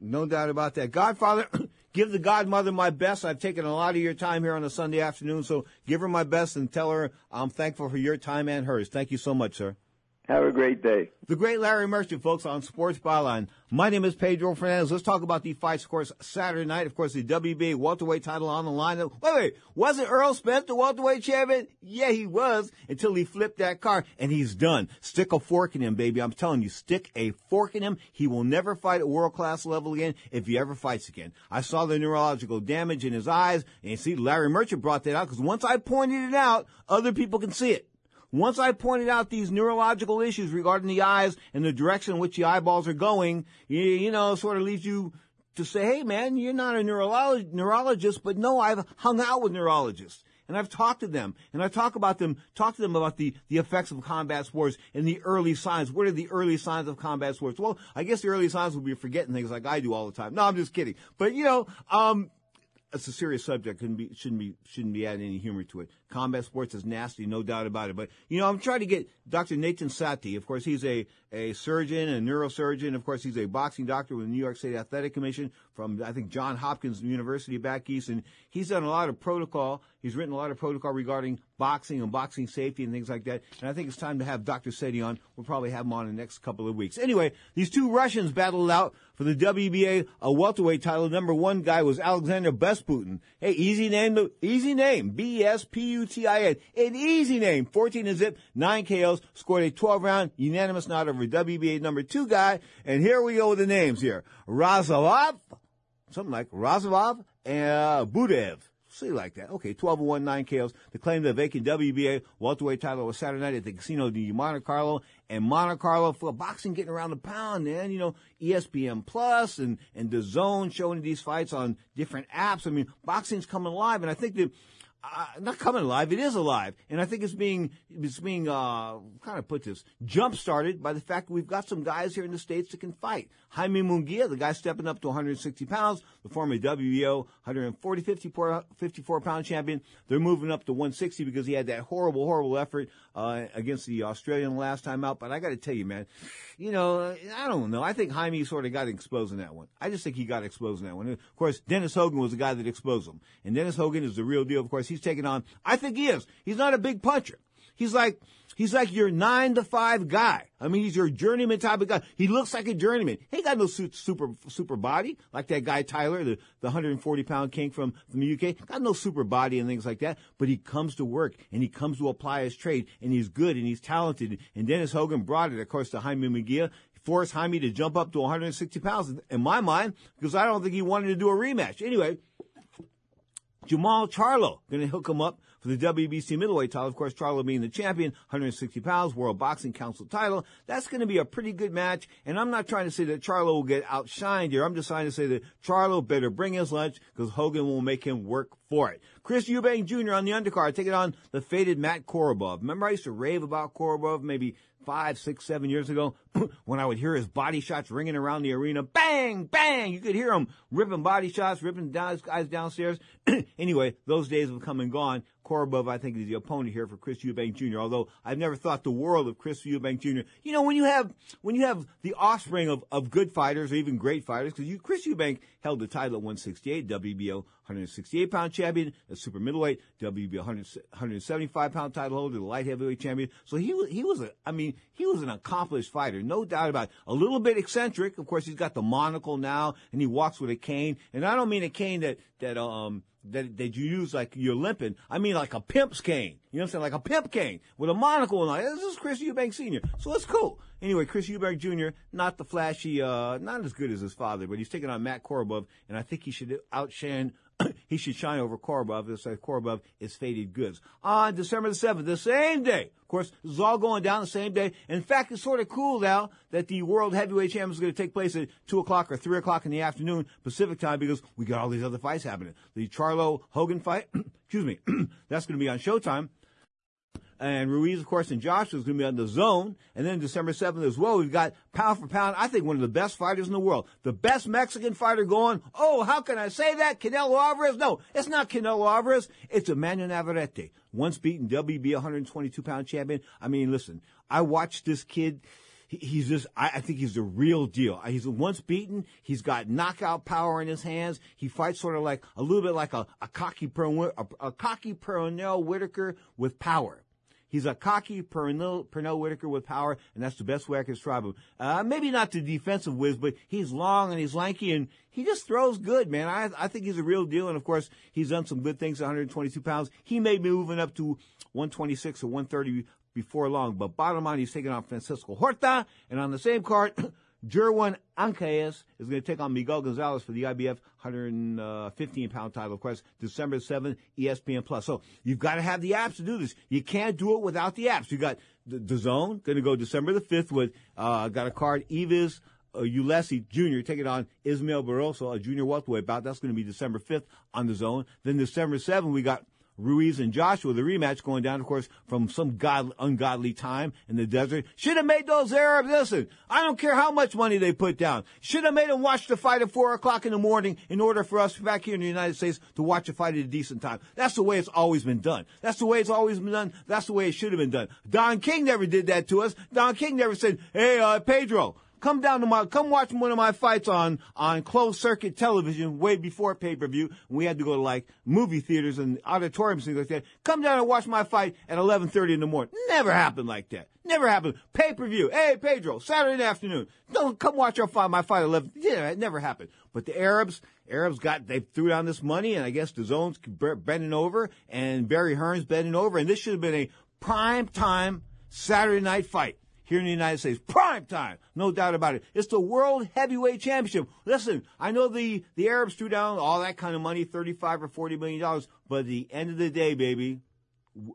S2: no doubt about that. Godfather. give the godmother my best. I've taken a lot of your time here on a Sunday afternoon, so give her my best and tell her I'm thankful for your time and hers. Thank you so much, sir.
S11: Have a great day.
S2: The great Larry Merchant, folks, on Sports Byline. My name is Pedro Fernandez. Let's talk about the fights, of course, Saturday night. Of course, the WBA welterweight title on the line. Wait, wait, was it Errol Spence, the welterweight champion? Yeah, he was until he flipped that car, and he's done. Stick a fork in him, baby. I'm telling you, stick a fork in him. He will never fight at world class level again if he ever fights again. I saw the neurological damage in his eyes, and see, Larry Merchant brought that out because once I pointed it out, other people can see it. Once I pointed out these neurological issues regarding the eyes and the direction in which the eyeballs are going, you, you know, sort of leads you to say, hey man, you're not a neurolog- neurologist, but no, I've hung out with neurologists. And I've talked to them, and I talk about them, talk to them about the, the effects of combat sports and the early signs. What are the early signs of combat sports? Well, I guess the early signs would be forgetting things like I do all the time. No, I'm just kidding. But you know, um, it's a serious subject. Couldn't be, shouldn't be, shouldn't be adding any humor to it. Combat sports is nasty, no doubt about it. But, you know, I'm trying to get Dr. Nathan Sethi. Of course, he's a, a surgeon, a neurosurgeon. Of course, he's a boxing doctor with the New York State Athletic Commission from, I think, John Hopkins University back east. And he's done a lot of protocol. He's written a lot of protocol regarding boxing and boxing safety and things like that. And I think it's time to have Dr. Sethi on. We'll probably have him on in the next couple of weeks. Anyway, these two Russians battled out for the WBA a welterweight title. Number one guy was Alexander Besputin. Hey, easy name, easy name. B-E-S-P-U-T-I-N. An easy name. 14 and zip, 9 KOs, scored a 12 round unanimous nod over WBA number two guy. And here we go with the names here. Razalov, something like Razalov and uh, Budev see like that. Okay, 12 and 1, 9 KOs to claim the vacant WBA welterweight title was Saturday night at the Casino de Monte Carlo. And Monte Carlo for boxing getting around the pound, man. You know, ESPN Plus and, and DAZN showing these fights on different apps. I mean, boxing's coming alive. And I think that uh, not coming alive. It is alive, and I think it's being it's being uh, kind of put this jump started by the fact that we've got some guys here in the states that can fight. Jaime Munguia, the guy stepping up to 160 pounds, the former WBO 140 54, 54 pound champion. They're moving up to 160 because he had that horrible horrible effort uh, against the Australian last time out. But I got to tell you, man, you know I don't know. I think Jaime sort of got exposed in that one. I just think he got exposed in that one. Of course, Dennis Hogan was the guy that exposed him, and Dennis Hogan is the real deal. Of course, he's taking on. I think he is. He's not a big puncher. He's like, he's like your nine to five guy. I mean, he's your journeyman type of guy. He looks like a journeyman. He got no super, super body like that guy Taylor, the, the 140 pound king from, from the UK. Got no super body and things like that, but he comes to work and he comes to apply his trade and he's good and he's talented. And Dennis Hogan brought it, of course, to Jaime Munguia forced Jaime to jump up to 160 pounds in my mind because I don't think he wanted to do a rematch. Anyway, Jermall Charlo going to hook him up for the WBC middleweight title. Of course, Charlo being the champion, 160 pounds, World Boxing Council title. That's going to be a pretty good match. And I'm not trying to say that Charlo will get outshined here. I'm just trying to say that Charlo better bring his lunch because Hogan will make him work for it. Chris Eubank Jr. on the undercard, taking on the faded Matt Korobov. Remember I used to rave about Korobov maybe five, six, seven years ago when I would hear his body shots ringing around the arena. Bang, bang! You could hear him ripping body shots, ripping down, guys downstairs. anyway, those days have come and gone. Korobov, I think, is the opponent here for Chris Eubank Jr. Although I've never thought the world of Chris Eubank Jr. You know, when you have when you have the offspring of, of good fighters or even great fighters, because you, Chris Eubank held the title at 168, WBO 168 pound champion, a super middleweight, WBA 100, 175 pound title holder, the light heavyweight champion. So he was, he was a, I mean, he was an accomplished fighter, no doubt about it. A little bit eccentric. Of course, he's got the monocle now and he walks with a cane. And I don't mean a cane that, that, um, that, that you use like you're limping. I mean like a pimp's cane. You know what I'm saying? Like a pimp cane with a monocle and like, this is Chris Eubank Sr. So it's cool. Anyway, Chris Eubank Jr., not the flashy, uh, not as good as his father, but he's taking on Matt Korobov, and I think he should outshine he should shine over Korobov. It's like Korobov is faded goods. On December the 7th, the same day, of course, this is all going down the same day. In fact, it's sort of cool now that the World Heavyweight Championship is going to take place at 2 o'clock or 3 o'clock in the afternoon Pacific time because we got all these other fights happening. The Charlo Hogan fight, excuse me, that's going to be on Showtime and Ruiz, of course, and Joshua is going to be on DAZN. And then December 7th as well, we've got pound for pound, I think one of the best fighters in the world. The best Mexican fighter going. Oh, how can I say that? Canelo Alvarez? No, it's not Canelo Alvarez. It's Emmanuel Navarrete. Once beaten WB 122 pound champion. I mean, listen, I watched this kid he's just I, think he's the real deal. He's once beaten. He's got knockout power in his hands. He fights sort of like a little bit like a, a cocky a, a cocky Pernell Whitaker with power. He's a cocky Pernell, Pernell Whitaker with power, and that's the best way I can describe him. Uh, maybe not the defensive whiz, but he's long and he's lanky and he just throws good, man. I, I think he's a real deal. And of course, he's done some good things at 122 pounds. He may be moving up to 126 or 130 before long, but bottom line, he's taking on Francisco Horta. And on the same card, Jerwin Ancajas is going to take on Miguel Gonzalez for the IBF 115 pound title, of course, December 7th, ESPN Plus. So you've got to have the apps to do this. You can't do it without the apps. You got the, Zone going to go December the 5th with, uh, got a card, Evis, uh, Ulesi Jr. taking on Ismael Barroso, a junior welterweight bout. That's going to be December 5th on DAZN. Then December 7th, we got Ruiz and Joshua, the rematch going down, of course, from some god, ungodly time in the desert. Should have made those Arabs listen. I don't care how much money they put down. Should have made them watch the fight at four o'clock in the morning in order for us back here in the United States to watch a fight at a decent time. That's the way it's always been done. That's the way it's always been done. That's the way it should have been done. Don King never did that to us. Don King never said, "Hey, uh, Pedro, Come down to my, come watch one of my fights on, on closed circuit television way before pay per view. We had to go to like movie theaters and auditoriums and things like that. Come down and watch my fight at 11.30 in the morning. Never happened like that. Never happened. Pay per view. Hey, Pedro, Saturday afternoon. Don't come watch our fight, my fight at 11. Yeah, it never happened. But the Arabs, Arabs got, they threw down this money and I guess DAZN's bending over and Barry Hearn's bending over and this should have been a prime time Saturday night fight here in the United States. Prime time, no doubt about it. It's the World Heavyweight Championship. Listen, I know the, the Arabs threw down all that kind of money, 35 or 40 million dollars, but at the end of the day, baby,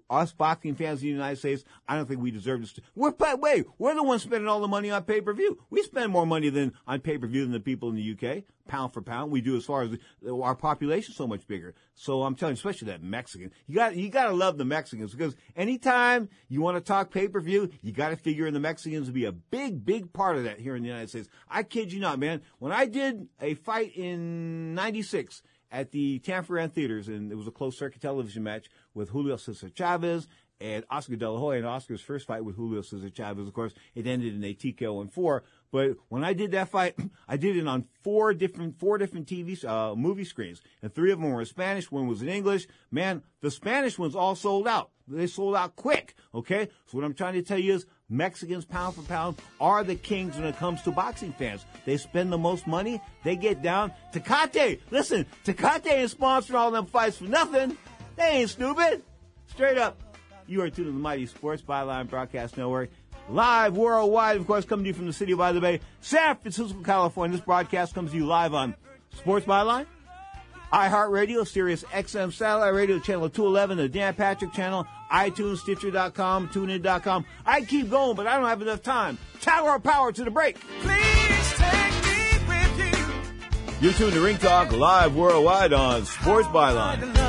S2: us boxing fans in the United States, I don't think we deserve this. We're, wait, we're the ones spending all the money on pay-per-view. We spend more money than on pay-per-view than the people in the UK, pound for pound. We do as far as our population so much bigger. So I'm telling you, especially that Mexican, you got, you gotta love the Mexicans because anytime you want to talk pay-per-view, you gotta figure in the Mexicans to be a big, big part of that here in the United States. I kid you not, man. When I did a fight in 96, at the Tanforan Theaters, and it was a closed circuit television match with Julio Cesar Chavez and Oscar De La Hoya. And Oscar's first fight with Julio Cesar Chavez, of course, it ended in a TKO in four. But when I did that fight, I did it on four different, four different TV, uh, movie screens. And three of them were in Spanish, one was in English. Man, the Spanish ones all sold out. They sold out quick. Okay. So what I'm trying to tell you is Mexicans pound for pound are the kings when it comes to boxing fans. They spend the most money. They get down. Tecate, listen, Tecate ain't sponsoring all them fights for nothing. They ain't stupid. Straight up. You are tuned to the Mighty Sports Byline Broadcast Network. Live worldwide, of course, coming to you from the city of By the Bay, San Francisco, California. This broadcast comes to you live on Sports Byline, iHeartRadio, Sirius XM Satellite Radio, Channel 211, the Dan Patrick Channel, iTunes, Stitcher.com, TuneIn.com. I keep going, but I don't have enough time. Tower of power to the break. Please take me with you. You're tuned to Ring Talk live worldwide on Sports Byline.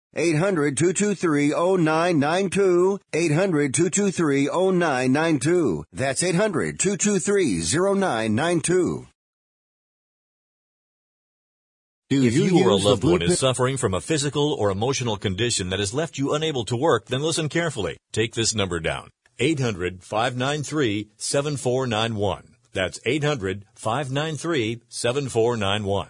S5: 800-223-0992. 800-223-0992. That's 800-223-0992. Do
S21: if you,
S5: you
S21: or a loved one is suffering from a physical or emotional condition that has left you unable to work, then listen carefully. Take this number down. 800-593-7491. That's 800-593-7491.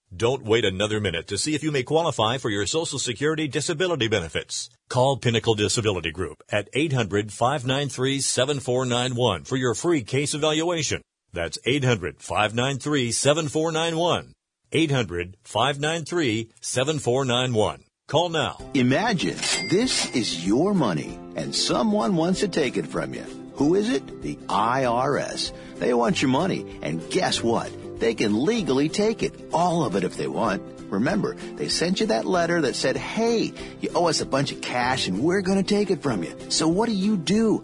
S21: Don't wait another minute to see if you may qualify for your Social Security disability benefits. Call Pinnacle Disability Group at 800-593-7491 for your free case evaluation. That's 800-593-7491. 800-593-7491. Call now.
S18: Imagine this is your money and someone wants to take it from you. Who is it? The IRS. They want your money, and guess what? They can legally take it, all of it if they want. Remember, they sent you that letter that said, hey, you owe us a bunch of cash and we're going to take it from you. So what do you do?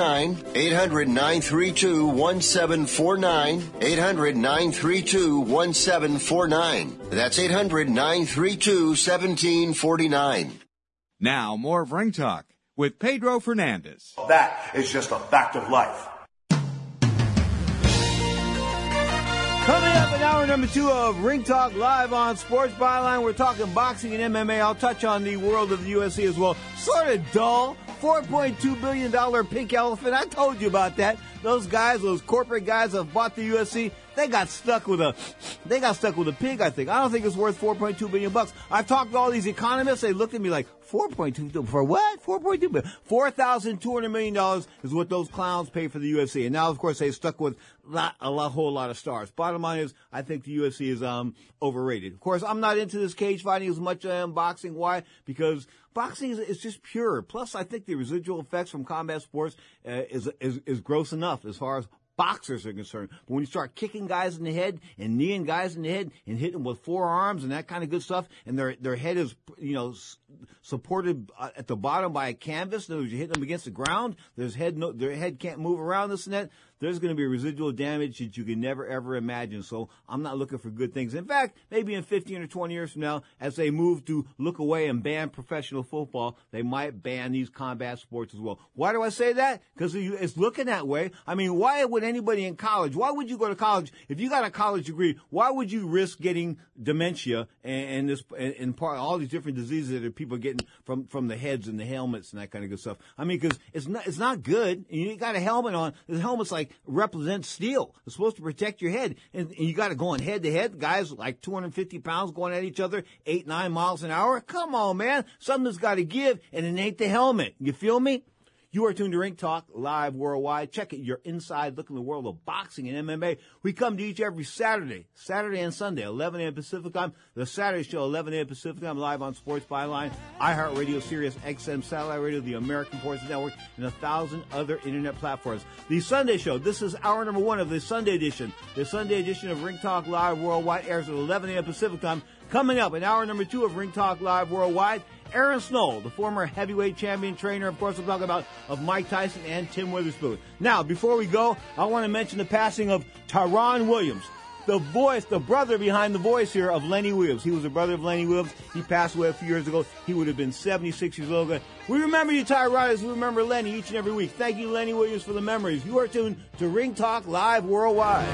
S5: 800 932 1749. 800 932 1749. That's 800 932 1749.
S22: Now, more of Ring Talk with Pedro Fernandez.
S23: That is just a fact of life.
S2: Coming up in hour number two of Ring Talk Live on Sports Byline, we're talking boxing and MMA. I'll touch on the world of the UFC as well. Sort of dull. $4.2 billion pink elephant. I told you about that. Those guys, those corporate guys that bought the UFC, they got stuck with a, they got stuck with a pig, I think. I don't think it's worth 4.2 billion bucks. I've talked to all these economists. They looked at me like, 4.2 for what? 4.2 billion. $4,200 million is what those clowns pay for the UFC. And now, of course, they stuck with lot, a whole lot of stars. Bottom line is, I think the UFC is, um, overrated. Of course, I'm not into this cage fighting as much as I am boxing. Why? Because boxing is, is just pure. Plus, I think the residual effects from combat sports uh, is, is, is gross enough as far as boxers are concerned. But when you start kicking guys in the head and kneeing guys in the head and hitting them with forearms and that kind of good stuff, and their their head is you know supported uh, at the bottom by a canvas, and you hit them against the ground, their head no, their head can't move around this and that. There's going to be residual damage that you can never ever imagine. So I'm not looking for good things. In fact, maybe in 15 or 20 years from now, as they move to look away and ban professional football, they might ban these combat sports as well. Why do I say that? Because it's looking that way. I mean, why would anybody in college? Why would you go to college if you got a college degree? Why would you risk getting dementia and, and this and, and part all these different diseases that people are getting from from the heads and the helmets and that kind of good stuff? I mean, because it's not it's not good. You got a helmet on. The helmet's like represents steel. It's supposed to protect your head, and, and you got to go head to head. Guys like 250 pounds going at each other, eight nine miles an hour. Come on, man. Something's got to give, and it ain't the helmet. You feel me? You are tuned to Ring Talk live worldwide. Check it, your inside look in the world of boxing and MMA. We come to each every Saturday, Saturday and Sunday, 11 a.m. Pacific time. The Saturday show, 11 a.m. Pacific time, live on Sports Byline, iHeartRadio, Sirius XM, Satellite Radio, the American Forces Network, and a thousand other internet platforms. The Sunday show, this is hour number one of the Sunday edition. The Sunday edition of Ring Talk Live Worldwide airs at 11 a.m. Pacific time. Coming up in hour number two of Ring Talk Live Worldwide, Aaron Snowell, the former heavyweight champion trainer, of course, we'll talk about of Mike Tyson and Tim Witherspoon. Now, before we go, I want to mention the passing of Tyron Williams, the voice, the brother behind the voice here of Lenny Williams. He was a brother of Lenny Williams. He passed away a few years ago. He would have been 76 years old. We remember you, Tyron, as we remember Lenny each and every week. Thank you, Lenny Williams, for the memories. You are tuned to Ring Talk Live Worldwide.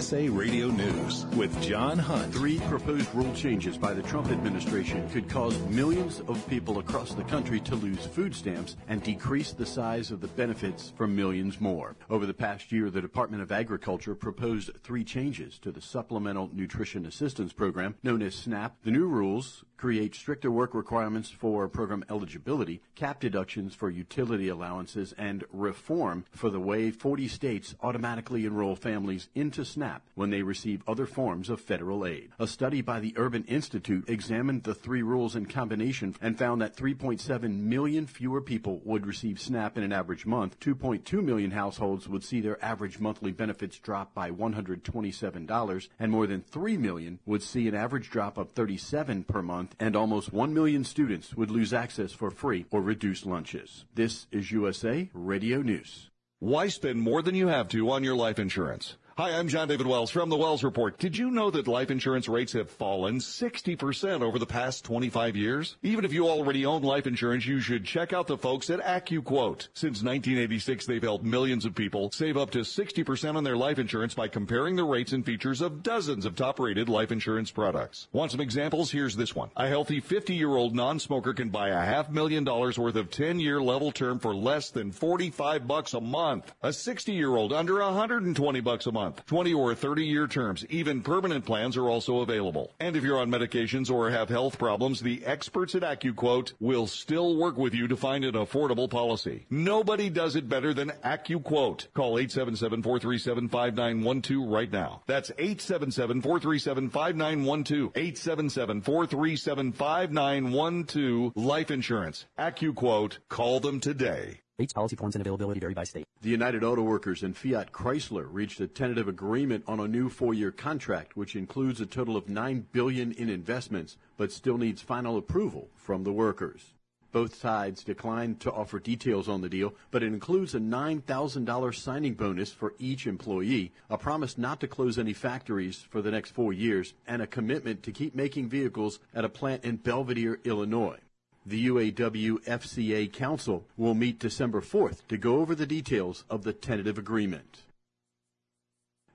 S24: USA Radio News with John Hunt.
S25: Three proposed rule changes by the Trump administration could cause millions of people across the country to lose food stamps and decrease the size of the benefits for millions more. Over the past year, the Department of Agriculture proposed three changes to the Supplemental Nutrition Assistance Program, known as SNAP. The new rules create stricter work requirements for program eligibility, cap deductions for utility allowances, and reform for the way 40 states automatically enroll families into SNAP when they receive other forms of federal aid. A study by the Urban Institute examined the three rules in combination and found that 3.7 million fewer people would receive SNAP in an average month. 2.2 million households would see their average monthly benefits drop by $127, and more than 3 million would see an average drop of 37 per month and almost 1 million students would lose access for free or reduced lunches. This is USA Radio News.
S24: Why spend more than you have to on your life insurance? Hi, I'm John David Wells from the Wells Report. Did you know that life insurance rates have fallen 60% over the past 25 years? Even if you already own life insurance, you should check out the folks at AccuQuote. Since 1986, they've helped millions of people save up to 60% on their life insurance by comparing the rates and features of dozens of top-rated life insurance products. Want some examples? Here's this one. A healthy 50-year-old non-smoker can buy a half million dollars worth of 10-year level term for less than 45 bucks a month. A 60-year-old under 120 bucks a month. 20 or 30 year terms. Even permanent plans are also available. And if you're on medications or have health problems, the experts at AccuQuote will still work with you to find an affordable policy. Nobody does it better than AccuQuote. Call 877-437-5912 right now. That's 877-437-5912. 877-437-5912. Life insurance. AccuQuote. Call them today.
S26: Rates, policy forms, and availability vary by state.
S25: The United Auto Workers and Fiat Chrysler reached a tentative agreement on a new four-year contract, which includes a total of nine billion in investments, but still needs final approval from the workers. Both sides declined to offer details on the deal, but it includes a $9,000 signing bonus for each employee, a promise not to close any factories for the next four years, and a commitment to keep making vehicles at a plant in Belvidere, Illinois. The UAW FCA Council will meet December 4th to go over the details of the tentative agreement.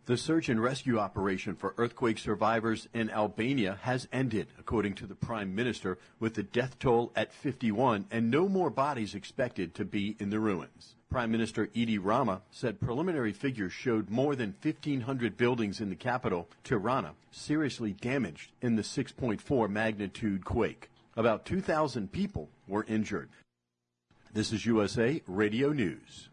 S25: The search and rescue operation for earthquake survivors in Albania has ended, according to the Prime Minister, with the death toll at 51 and no more bodies expected to be in the ruins. Prime Minister Edi Rama said preliminary figures showed more than 1,500 buildings in the capital, Tirana, seriously damaged in the 6.4 magnitude quake. About 2,000 people were injured. This is USA Radio News.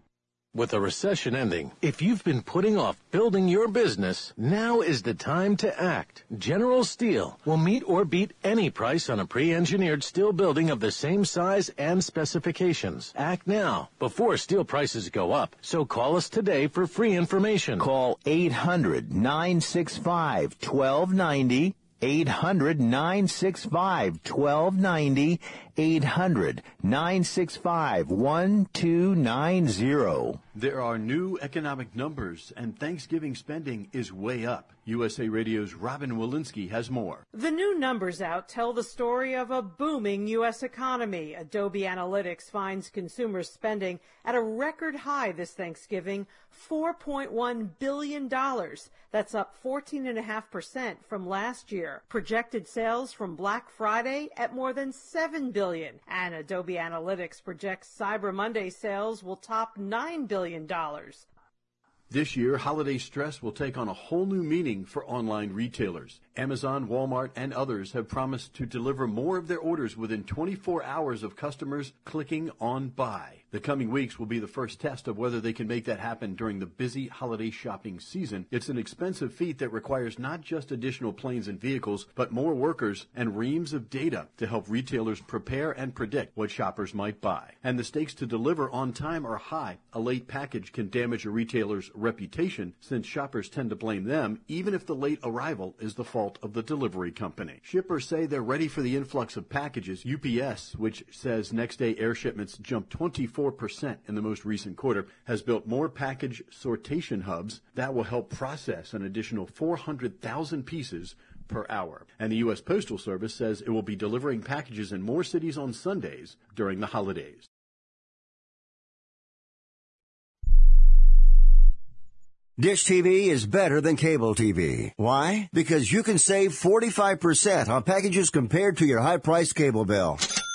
S27: With the recession ending, if you've been putting off building your business, now is the time to act. General Steel will meet or beat any price on a pre-engineered steel building of the same size and specifications. Act now, before steel prices go up. So call us today for free information.
S28: Call 800-965-1290 800 965 1290
S29: 800 965 1290.
S25: There are new economic numbers, and Thanksgiving spending is way up. USA Radio's Robin Walensky has more.
S30: The new numbers out tell the story of a booming U.S. economy. Adobe Analytics finds consumer spending at a record high this Thanksgiving, $4.1 billion. That's up 14.5% from last year. Projected sales from Black Friday at more than 7 billion. And Adobe Analytics projects Cyber Monday sales will top $9 billion.
S25: This year, holiday stress will take on a whole new meaning for online retailers. Amazon, Walmart, and others have promised to deliver more of their orders within 24 hours of customers clicking on buy. The coming weeks will be the first test of whether they can make that happen during the busy holiday shopping season. It's an expensive feat that requires not just additional planes and vehicles, but more workers and reams of data to help retailers prepare and predict what shoppers might buy. And the stakes to deliver on time are high. A late package can damage a retailer's reputation since shoppers tend to blame them even if the late arrival is the fault of the delivery company. Shippers say they're ready for the influx of packages. UPS, which says next day air shipments jumped 24 4% in the most recent quarter, has built more package sortation hubs that will help process an additional 400,000 pieces per hour. And the U.S. Postal Service says it will be delivering packages in more cities on Sundays during the holidays.
S5: Dish TV is better than cable TV. Why? Because you can save 45% on packages compared to your high-priced cable bill.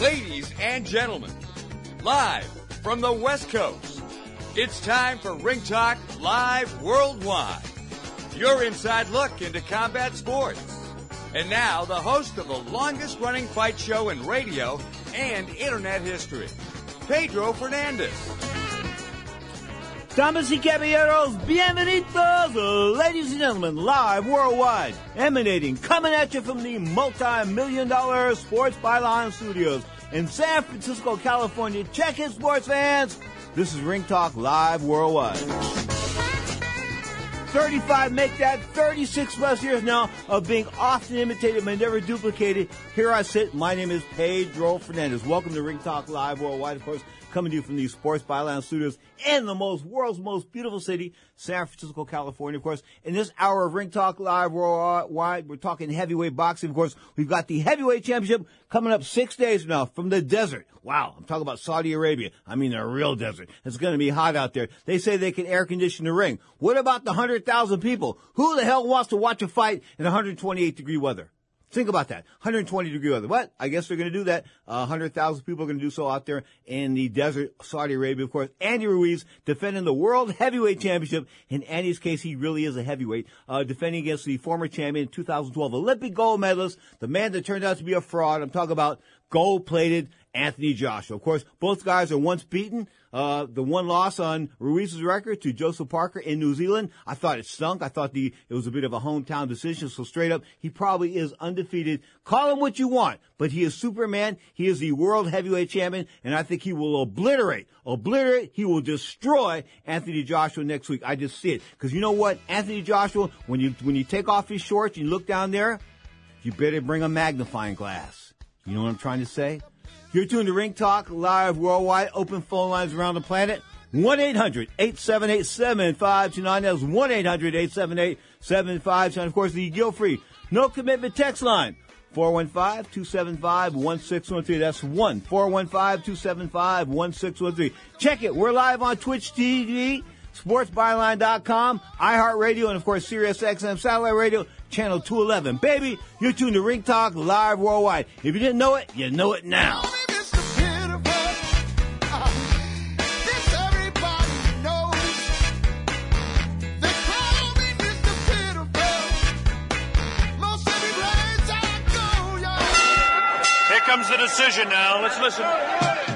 S3: Ladies and gentlemen, live from the West Coast, it's time for Ring Talk Live Worldwide. Your inside look into combat sports. And now, the host of the longest running fight show in radio and internet history, Pedro Fernandez.
S2: Damas y caballeros, bienvenidos, ladies and gentlemen, live worldwide, emanating, coming at you from the multi-million dollar Sports Byline Studios in San Francisco, California. Check in, sports fans. This is Ring Talk live worldwide. 35 make that 36 plus years now of being often imitated but never duplicated. Here I sit. My name is Pedro Fernandez. Welcome to Ring Talk Live Worldwide. Of course, coming to you from the Sports Byline Studios in the most world's most beautiful city, San Francisco, California. Of course, in this hour of Ring Talk Live Worldwide, we're talking heavyweight boxing. Of course, we've got the heavyweight championship coming up six days from now from the desert. Wow, I'm talking about Saudi Arabia. I mean, the real desert. It's going to be hot out there. They say they can air condition the ring. What about the 100,000 people? Who the hell wants to watch a fight in 128 degree weather? Think about that. 120 degree weather. What? I guess they're going to do that. Uh, 100,000 people are going to do so out there in the desert, Saudi Arabia, of course. Andy Ruiz defending the World Heavyweight Championship. In Andy's case, he really is a heavyweight, uh, defending against the former champion 2012 Olympic gold medalist, the man that turned out to be a fraud. I'm talking about gold plated Anthony Joshua. Of course, both guys are once beaten. Uh, the one loss on Ruiz's record to Joseph Parker in New Zealand, I thought it stunk. I thought the it was a bit of a hometown decision. So straight up, he probably is undefeated. Call him what you want, but he is Superman. He is the world heavyweight champion, and I think he will obliterate, obliterate. He will destroy Anthony Joshua next week. I just see it because you know what, Anthony Joshua, when you when you take off his shorts and you look down there, you better bring a magnifying glass. You know what I'm trying to say? You're tuned to Ring Talk live worldwide, open phone lines around the planet. 1-800-878-7529. That's 1-800-878-7529. Of course, the guilt-free, no commitment text line. 415-275-1613. That's 1-415-275-1613. Check it. We're live on Twitch TV, sportsbyline.com, iHeartRadio, and of course SiriusXM Satellite Radio, channel 211. Baby, you're tuned to Ring Talk live worldwide. If you didn't know it, you know it now.
S16: Here comes the decision now. Let's listen.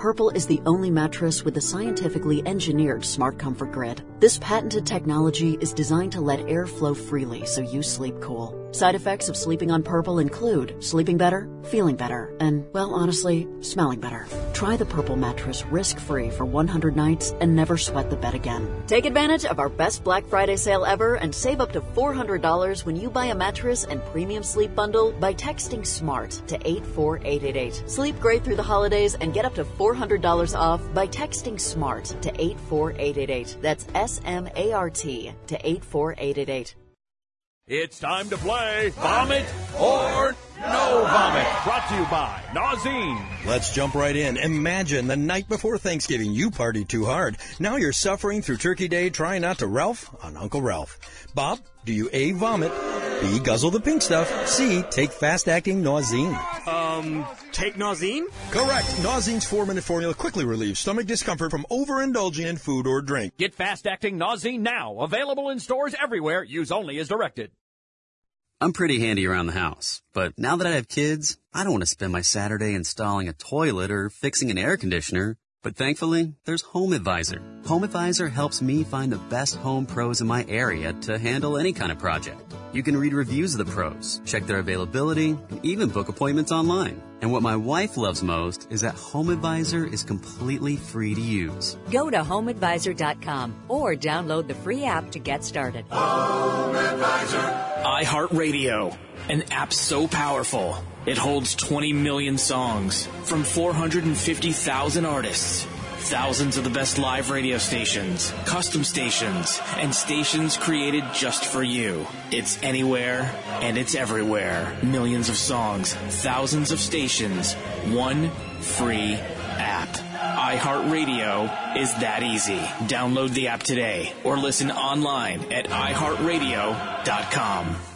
S31: Purple is the only mattress with a scientifically engineered smart comfort grid. This patented technology is designed to let air flow freely so you sleep cool. Side effects of sleeping on Purple include sleeping better, feeling better, and, well, honestly, smelling better. Try the Purple mattress risk-free for 100 nights and never sweat the bed again. Take advantage of our best Black Friday sale ever and save up to $400 when you buy a mattress and premium sleep bundle by texting SMART to 84888. Sleep great through the holidays and get up to $400 off by texting SMART to 84888. That's S M A R T to 84888.
S32: It's time to play Vomit or No Vomit. Brought to you by Nauzene.
S33: Let's jump right in. Imagine the night before Thanksgiving you partied too hard. Now you're suffering through Turkey Day trying not to Ralph on Uncle Ralph. Bob, do you A. Vomit, B. Guzzle the pink stuff, C. Take fast-acting Nauzene?
S28: Um, take Nauzene?
S33: Correct. Nauzene's four-minute formula quickly relieves stomach discomfort from overindulging in food or drink.
S32: Get fast acting Nauzene now. Available in stores everywhere. Use only as directed.
S34: I'm pretty handy around the house, but now that I have kids, I don't want to spend my Saturday installing a toilet or fixing an air conditioner. But thankfully, there's Home Advisor. Home Advisor helps me find the best home pros in my area to handle any kind of project. You can read reviews of the pros, check their availability, and even book appointments online. And what my wife loves most is that Home Advisor is completely free to use.
S35: Go to homeadvisor.com or download the free app to get started.
S19: iHeartRadio, an app so powerful it holds 20 million songs from 450,000 artists. Thousands of the best live radio stations, custom stations, and stations created just for you. It's anywhere and it's everywhere. Millions of songs, thousands of stations, one free app. iHeartRadio is that easy. Download the app today or listen online at iHeartRadio.com.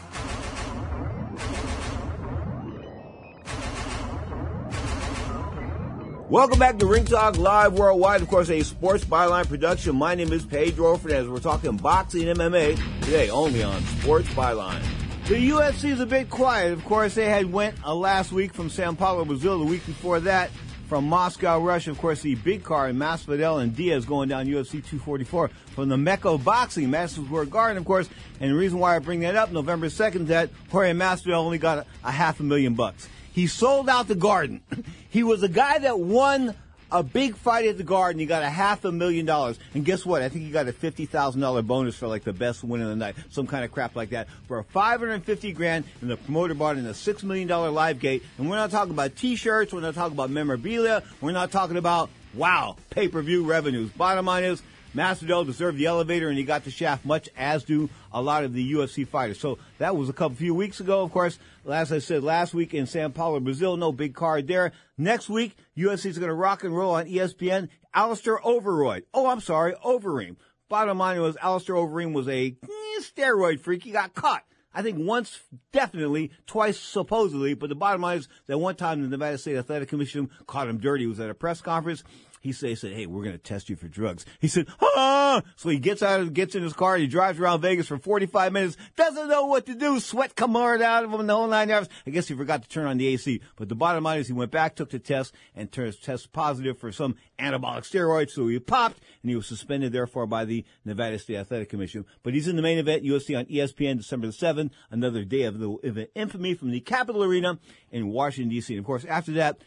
S2: Welcome back to Ring Talk Live Worldwide, of course, a sports byline production. My name is Pedro Fernandez. We're talking boxing MMA today, only on Sports Byline. The UFC is a bit quiet. Of course, they had went uh, last week from Sao Paulo, Brazil. The week before that, from Moscow, Russia. Of course, the big card, Masvidal and Diaz going down UFC 244 from the Mecca of Boxing, Madison Square Garden, of course. And the reason why I bring that up, November 2nd, that Jorge Masvidal only got a, a half a million bucks. He sold out the Garden. he was a guy that won a big fight at the Garden. He got a half a million dollars. And guess what? I think he got a $50,000 bonus for like the best win of the night. Some kind of crap like that. For a 550 grand and the promoter bought in a $6 million live gate. And we're not talking about t-shirts. We're not talking about memorabilia. We're not talking about, wow, pay-per-view revenues. Bottom line is, Masvidal deserved the elevator and he got the shaft, much as do a lot of the UFC fighters. So that was a couple few weeks ago. Of course, as I said last week in Sao Paulo, Brazil, no big card there. Next week, UFC is going to rock and roll on ESPN. Alistair Overroyd. Oh, I'm sorry, Overeem. Bottom line was Alistair Overeem was a eh, steroid freak. He got caught. I think once, definitely, twice supposedly, but the bottom line is that one time the Nevada State Athletic Commission caught him dirty. He was at a press conference. He said, he said, hey, we're going to test you for drugs. He said, ah! So he gets out, of, gets in his car, he drives around Vegas for 45 minutes, doesn't know what to do, sweat coming out of him the whole nine yards. I guess he forgot to turn on the AC. But the bottom line is he went back, took the test, and turned test positive for some anabolic steroids. So he popped, and he was suspended, therefore, by the Nevada State Athletic Commission. But he's in the main event, UFC on ESPN, December the 7th, another day of the infamy from the Capitol Arena in Washington, D.C. And of course, after that,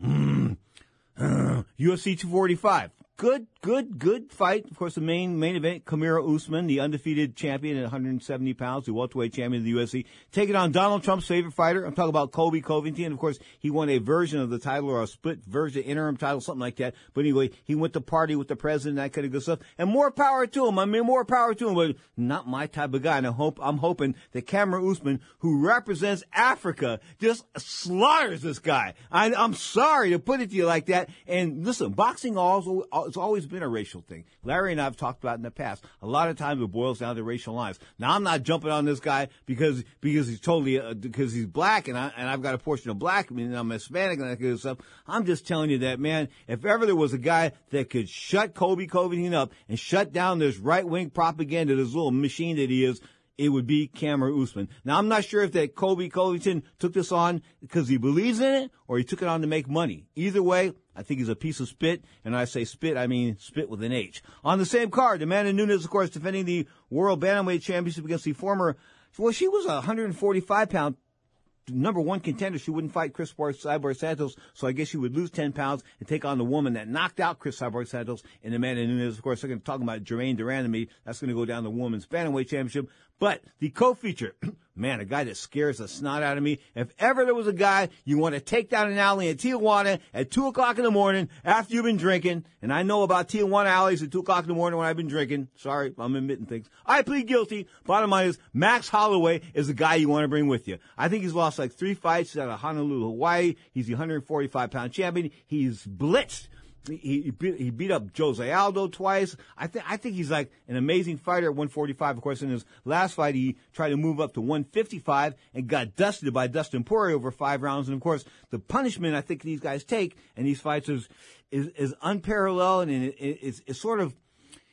S2: mm, Uh, UFC 245 good, good, good fight. Of course, the main main event, Kamaru Usman, the undefeated champion at 170 pounds, the welterweight champion of the UFC, taking on Donald Trump's favorite fighter. I'm talking about Colby Covington. And of course, he won a version of the title or a split version, interim title, something like that. But anyway, he went to party with the president, that kind of good stuff. And more power to him. I mean, more power to him, but not my type of guy. And I hope, I'm hoping that Kamaru Usman, who represents Africa, just slaughters this guy. I, I'm sorry to put it to you like that. And listen, boxing also it's always been a racial thing. Larry and I have talked about in the past. A lot of times it boils down to racial lines. Now I'm not jumping on this guy because because he's totally uh, because he's black and I and I've got a portion of black. I mean I'm Hispanic and that kind of stuff. I'm just telling you that man. If ever there was a guy that could shut Colby Covington up and shut down this right wing propaganda, this little machine that he is it would be Kamaru Usman. Now, I'm not sure if that Colby Covington took this on because he believes in it or he took it on to make money. Either way, I think he's a piece of spit, and I say spit, I mean spit with an H. On the same card, Amanda Nunes, of course, defending the World Bantamweight Championship against the former, well, she was a 145 pound number one contender. She wouldn't fight Cris Cyborg Santos, so I guess she would lose 10 pounds and take on the woman that knocked out Cris Cyborg Santos in Amanda Nunes. Of course, they're going to talk about Germaine de Randamie. That's going to go down the women's bantamweight championship. But the co-feature, man, a guy that scares the snot out of me. If ever there was a guy you want to take down an alley in Tijuana at two o'clock in the morning after you've been drinking, and I know about Tijuana alleys at two o'clock in the morning when I've been drinking. Sorry, I'm admitting things. I plead guilty. Bottom line is Max Holloway is the guy you want to bring with you. I think he's lost like three fights out of Honolulu, Hawaii. He's the 145 pound champion. He's blitzed he, he beat, he beat up Jose Aldo twice. I think I think he's like an amazing fighter at 145. Of course, in his last fight, he tried to move up to 155 and got dusted by Dustin Poirier over five rounds. And of course, the punishment I think these guys take in these fights is is, is unparalleled and it, it, it's, it's sort of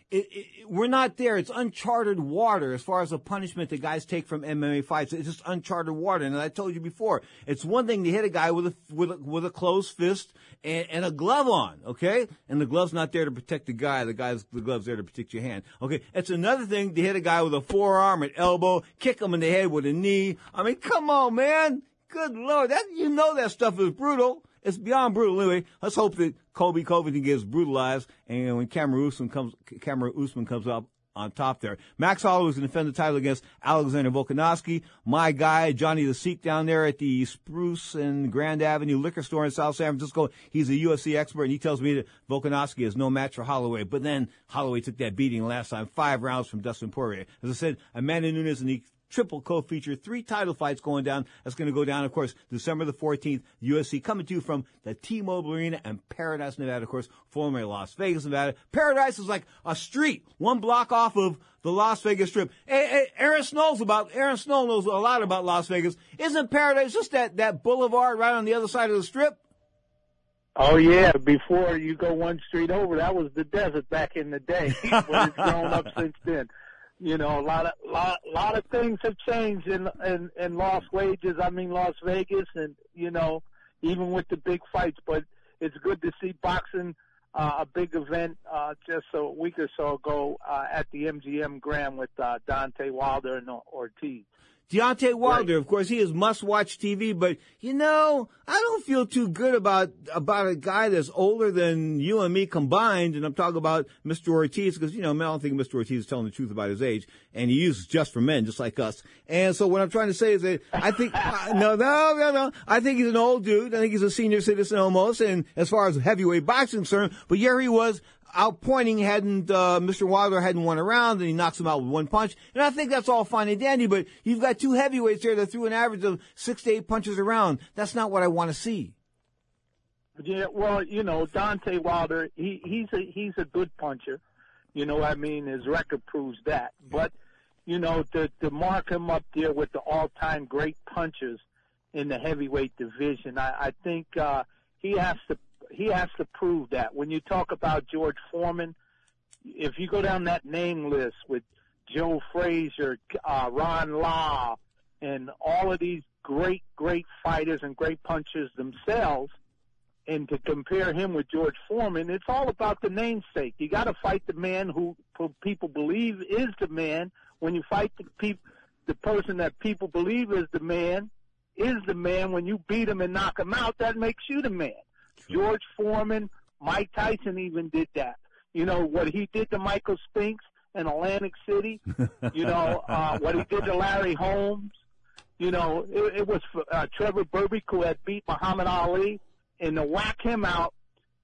S2: it, it, we're not there. It's uncharted water as far as the punishment that guys take from MMA fights. It's just uncharted water. And I told you before, it's one thing to hit a guy with a with a, with a closed fist and, and, a glove on, okay? And the glove's not there to protect the guy. The guy's the glove's there to protect your hand, okay? It's another thing to hit a guy with a forearm, an elbow, kick him in the head with a knee. I mean, come on, man. Good lord, that you know that stuff is brutal. It's beyond brutal anyway. Let's hope that Colby Covington gets brutalized, and when Cameron Usman comes, Kamaru Usman comes up on top there. Max Holloway is going to defend the title against Alexander Volkanovski. My guy, Johnny the Sikh down there at the Spruce and Grand Avenue liquor store in South San Francisco. He's a UFC expert and he tells me that Volkanovski is no match for Holloway. But then Holloway took that beating last time, five rounds from Dustin Poirier. As I said, Amanda Nunes and the triple co-feature, three title fights going down. That's going to go down, of course, December the 14th. UFC coming to you from the T-Mobile Arena and Paradise, Nevada, of course, formerly Las Vegas, Nevada. Paradise is like a street, one block off of the Las Vegas Strip. Aaron Snow's about, Aaron Snowell knows a lot about Las Vegas. Isn't Paradise just that, that boulevard right on the other side of the strip?
S36: Oh yeah, before you go one street over, that was the desert back in the day. but it's grown up since then you know, a lot of lot lot of things have changed in in in Las Wages. I mean Las Vegas, and you know, even with the big fights. But it's good to see boxing uh, a big event uh, just a week or so ago uh, at the MGM Grand with uh, Deontay Wilder and Ortiz.
S2: Deontay Wilder, right. of course, he is must-watch TV, but you know, I don't feel too good about about a guy that's older than you and me combined, and I'm talking about Mr. Ortiz because you know, I don't think Mr. Ortiz is telling the truth about his age, and he uses just for men, just like us. And so, what I'm trying to say is that I think no, no, no, no, I think he's an old dude. I think he's a senior citizen almost, and as far as heavyweight boxing concerned, but here he was outpointing hadn't uh, Mr. Wilder hadn't won a round, and he knocks him out with one punch. And I think that's all fine and dandy, but you've got two heavyweights there that threw an average of six to eight punches around. That's not what I want to see.
S36: Yeah, well, you know, Deontay Wilder, he he's a he's a good puncher. You know, I mean, his record proves that. But you know, to to mark him up there with the all-time great punchers in the heavyweight division, I, I think uh, he has to he has to prove that. When you talk about George Foreman, if you go down that name list with Joe Frazier, uh, Ron Lyle, and all of these great, great fighters and great punchers themselves, and to compare him with George Foreman, it's all about the namesake. You got to fight the man who, who people believe is the man. When you fight the peop, the person that people believe is the man, is the man. When you beat him and knock him out, that makes you the man. George Foreman, Mike Tyson even did that. You know what he did to Michael Spinks in Atlantic City. You know uh, what he did to Larry Holmes. You know it, it was uh, Trevor Berbick who had beat Muhammad Ali, and to whack him out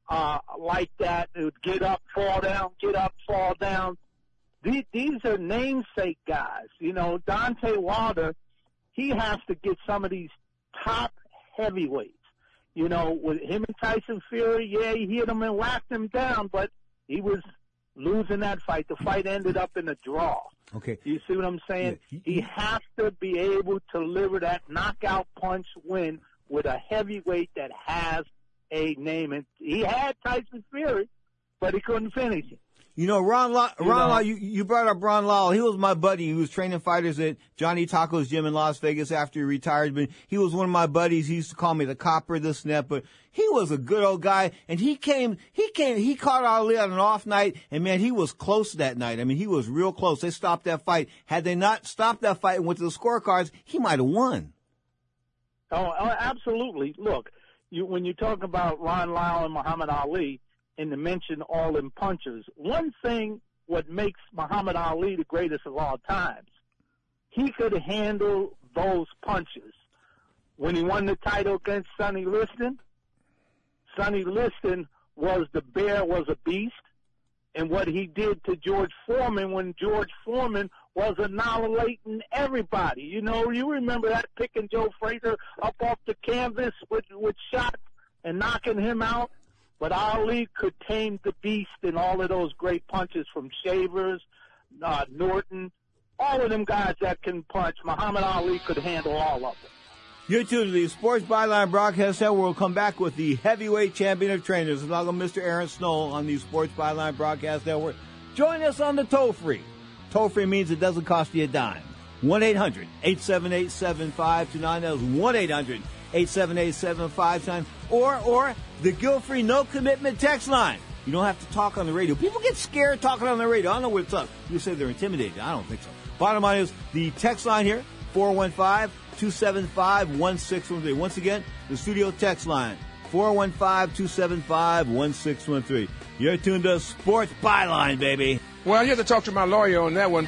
S36: uh, like that, it would get up, fall down, get up, fall down. These, these are namesake guys. You know Deontay Wilder, he has to get some of these top heavyweights. You know, with him and Tyson Fury, yeah, he hit him and whacked him down, but he was losing that fight. The fight ended up in a draw.
S2: Okay.
S36: You see what I'm saying? he has to be able to deliver that knockout punch win with a heavyweight that has a name. And he had Tyson Fury, but he couldn't finish him.
S2: You know, Ron Lyle,
S36: You
S2: Ron
S36: know.
S2: Law, you, you brought up Ron Lyle. He was my buddy. He was training fighters at Johnny Tocco's gym in Las Vegas after he retired. But he was one of my buddies. He used to call me the copper, this and that. But he was a good old guy. And he came, he came, he caught Ali on an off night. And man, he was close that night. I mean, he was real close. They stopped that fight. Had they not stopped that fight and went to the scorecards, he might have won.
S36: Oh, oh, absolutely. Look, you, when you talk about Ron Lyle and Muhammad Ali, and to mention all them punches, one thing what makes Muhammad Ali the greatest of all times, he could handle those punches. When he won the title against Sonny Liston, Sonny Liston was the bear, was a beast, and what he did to George Foreman when George Foreman was annihilating everybody. You know, you remember that picking Joe Frazier up off the canvas with with shots and knocking him out. But Ali could tame the beast in all of those great punches from Shavers, uh, Norton, all of them guys that can punch. Muhammad Ali could handle all of them.
S2: You're tuned to the Sports Byline Broadcast Network. We'll come back with the heavyweight champion of trainers, along with Mr. Aaron Snowell on the Sports Byline Broadcast Network. Join us on the toll free. Toll free means it doesn't cost you a dime. 1 800 878 7529. That was 1 800 878 7529. Or, or the guilt free no commitment text line. You don't have to talk on the radio. People get scared talking on the radio. I don't know what's up. You say they're intimidated. I don't think so. Bottom line is the text line here, 415 275 1613. Once again, the studio text line, 415 275 1613. You're tuned to Sports Byline, baby.
S37: Well, you have to talk to my lawyer on that one.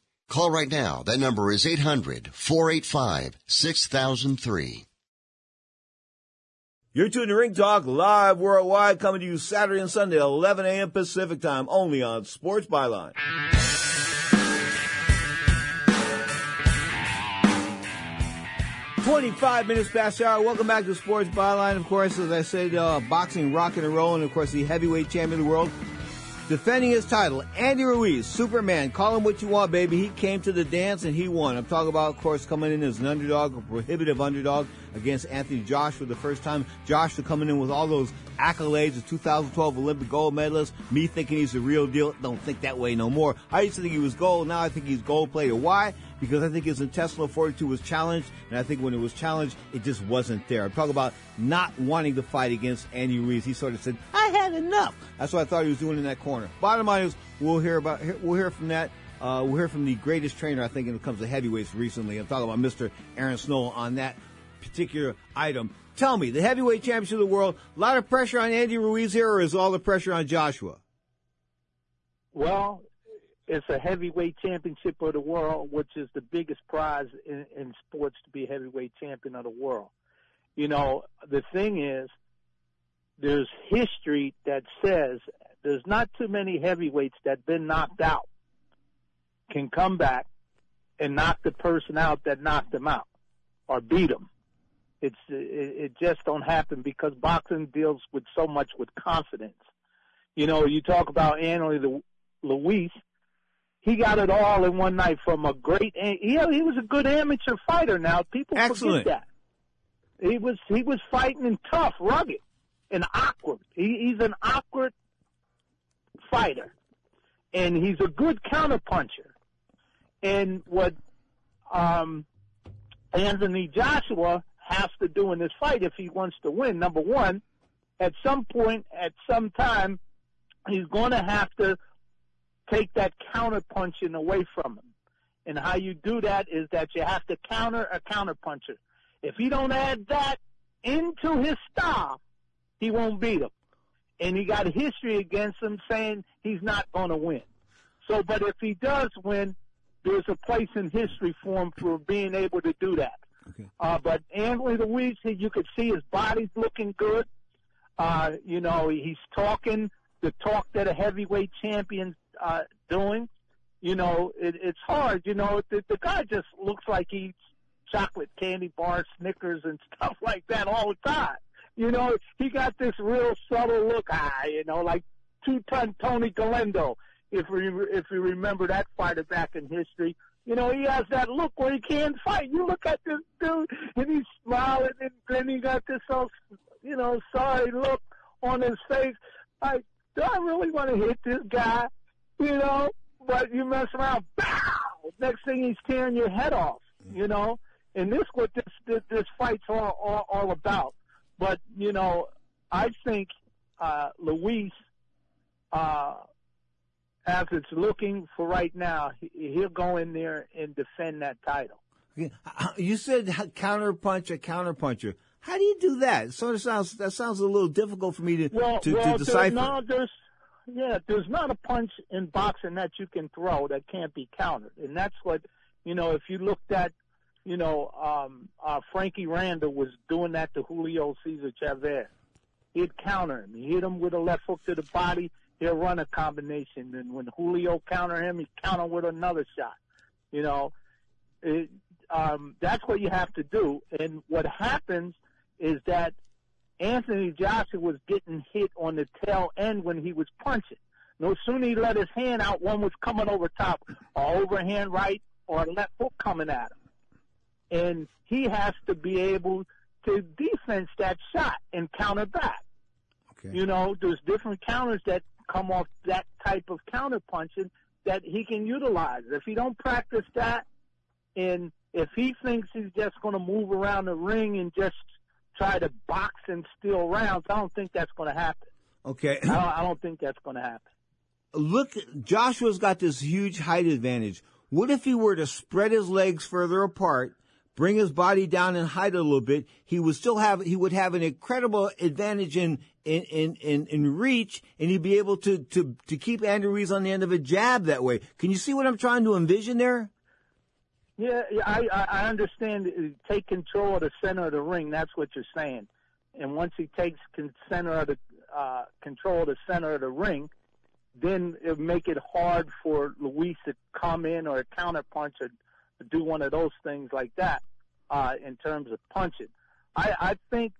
S38: 800 485 6003. 800 485 6003. Call right now. That number is 800 485 6003.
S2: You're tuned to Ring Talk live worldwide, coming to you Saturday and Sunday, 11 a.m. Pacific time, only on Sports Byline. 25 minutes past the hour. Welcome back to Sports Byline. Of course, as I said, uh, boxing, rock and roll, and of course, the heavyweight champion of the world. Defending his title, Andy Ruiz, Superman. Call him what you want, baby. He came to the dance and he won. I'm talking about, of course, coming in as an underdog, a prohibitive underdog against Anthony Joshua the first time. Joshua coming in with all those accolades, the 2012 Olympic gold medalist. Me thinking he's the real deal. Don't think that way no more. I used to think he was gold. Now I think he's gold player. Why? Because I think his intestinal fortitude was challenged, and I think when it was challenged, it just wasn't there. I'm talking about not wanting to fight against Andy Ruiz. He sort of said, "I had enough." That's what I thought he was doing in that corner. Bottom line is, we'll hear about we'll hear from that. Uh, we'll hear from the greatest trainer I think when it comes to heavyweights recently. I'm talking about Mr. Aaron Snowell on that particular item. Tell me, the heavyweight championship of the world, a lot of pressure on Andy Ruiz here, or is all the pressure on Joshua?
S36: Well, it's a heavyweight championship of the world, which is the biggest prize in, in sports to be heavyweight champion of the world. You know, the thing is, there's history that says there's not too many heavyweights that been knocked out can come back and knock the person out that knocked them out or beat them. It's it, it just don't happen because boxing deals with so much with confidence. You know, you talk about Anthony Luis he got it all in one night from a great. He he was a good amateur fighter. Now people
S2: Excellent.
S36: forget that he was he was fighting and tough, rugged, and awkward. He, he's an awkward fighter, and he's a good counterpuncher. And what um, Anthony Joshua has to do in this fight if he wants to win, number one, at some point, at some time, he's going to have to take that counterpunching away from him. And how you do that is that you have to counter a counterpuncher. If he don't add that into his style, he won't beat him. And he got history against him saying he's not going to win. So, but if he does win, there's a place in history for him for being able to do that.
S2: Okay.
S36: Uh, but Anthony Luis, you could see his body's looking good. Uh, you know, he's talking the talk that a heavyweight champion's uh, doing. You know, it, it's hard. You know, the, the guy just looks like he eats chocolate candy bars, Snickers, and stuff like that all the time. You know, he got this real subtle look, ah, you know, like two-ton Tony Galento. If we if we remember that fighter back in history, you know, he has that look where he can't fight. You look at this dude, and he's smiling, and then he got this so, you know, sorry look on his face. Like, do I really want to hit this guy? You know, but you mess around, bow! Next thing he's tearing your head off, you know, and this what this this, this fight's all, all all about. But you know, I think uh, Luis, uh, as it's looking for right now, he, he'll go in there and defend that title.
S2: You said counter punch a counter puncher. How do you do that? It sort of sounds that sounds a little difficult for me to
S36: Well,
S2: to,
S36: well,
S2: to decipher.
S36: no, there's yeah, there's not a punch in boxing that you can throw that can't be countered, and that's what you know. If you looked at, you know, um, uh, Frankie Randall was doing that to Julio Cesar Chavez. He'd counter him. He hit him with a left hook to the body. He'll run a combination, and when Julio counter him, he counter with another shot. You know, it, um, that's what you have to do. And what happens is that Anthony Joshua was getting hit on the tail end when he was punching. No sooner he let his hand out, one was coming over top, or overhand right, or a left hook coming at him. And he has to be able to defense that shot and counter back.
S2: Okay.
S36: You know, there's different counters that come off that type of counter punching that he can utilize. If he don't practice that, and if he thinks he's just going to move around the ring and just try to box and steal rounds, I don't think that's going to happen.
S2: Okay.
S36: I don't, I don't think that's going to happen.
S2: Look, Joshua's got this huge height advantage. What if he were to spread his legs further apart, bring his body down and hide a little bit? He would still have he would have an incredible advantage in in in in, in reach, and he'd be able to to to keep Andrew Ruiz on the end of a jab that way. Can you see what I'm trying to envision there?
S36: Yeah, I, I understand. uh, Take control of the center of the ring. That's what you're saying. And once he takes center of the uh, control of the center of the ring, then it make it hard for Luis to come in or counter punch or do one of those things like that uh, in terms of punching. I, I think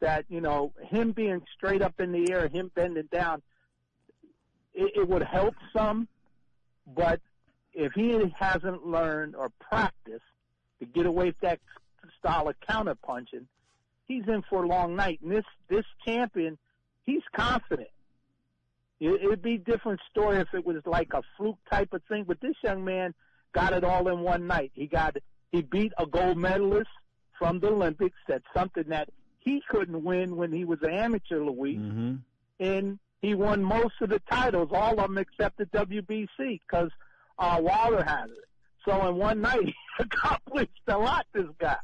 S36: that you know him being straight up in the air, him bending down, it, it would help some, but if he hasn't learned or practiced to get away with that style of counter punching, he's in for a long night. And this this champion, he's confident. It, it'd be a different story if it was like a fluke type of thing, but this young man got it all in one night. He got he beat a gold medalist from the Olympics. That's something that he couldn't win when he was an amateur, Louis
S2: Mm-hmm.
S36: and he won most of the titles, all of them except the WBC, because uh, Wilder has it. So in one night, he accomplished a lot. This guy,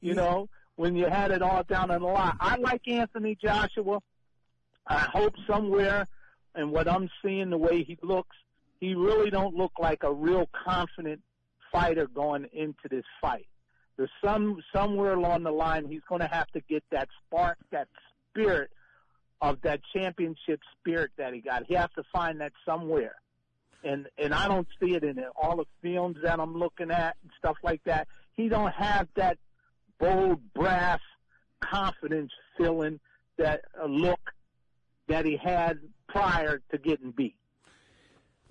S36: you know, when you had it all down in the line. I like Anthony Joshua. I hope somewhere, and what I'm seeing, the way he looks, he really don't look like a real confident fighter going into this fight. There's some somewhere along the line he's going to have to get that spark, that spirit of that championship spirit that he got. He has to find that somewhere. And and I don't see it in it. all the films that I'm looking at and stuff like that. He don't have that bold brass confidence feeling that uh, look that he had prior to getting beat.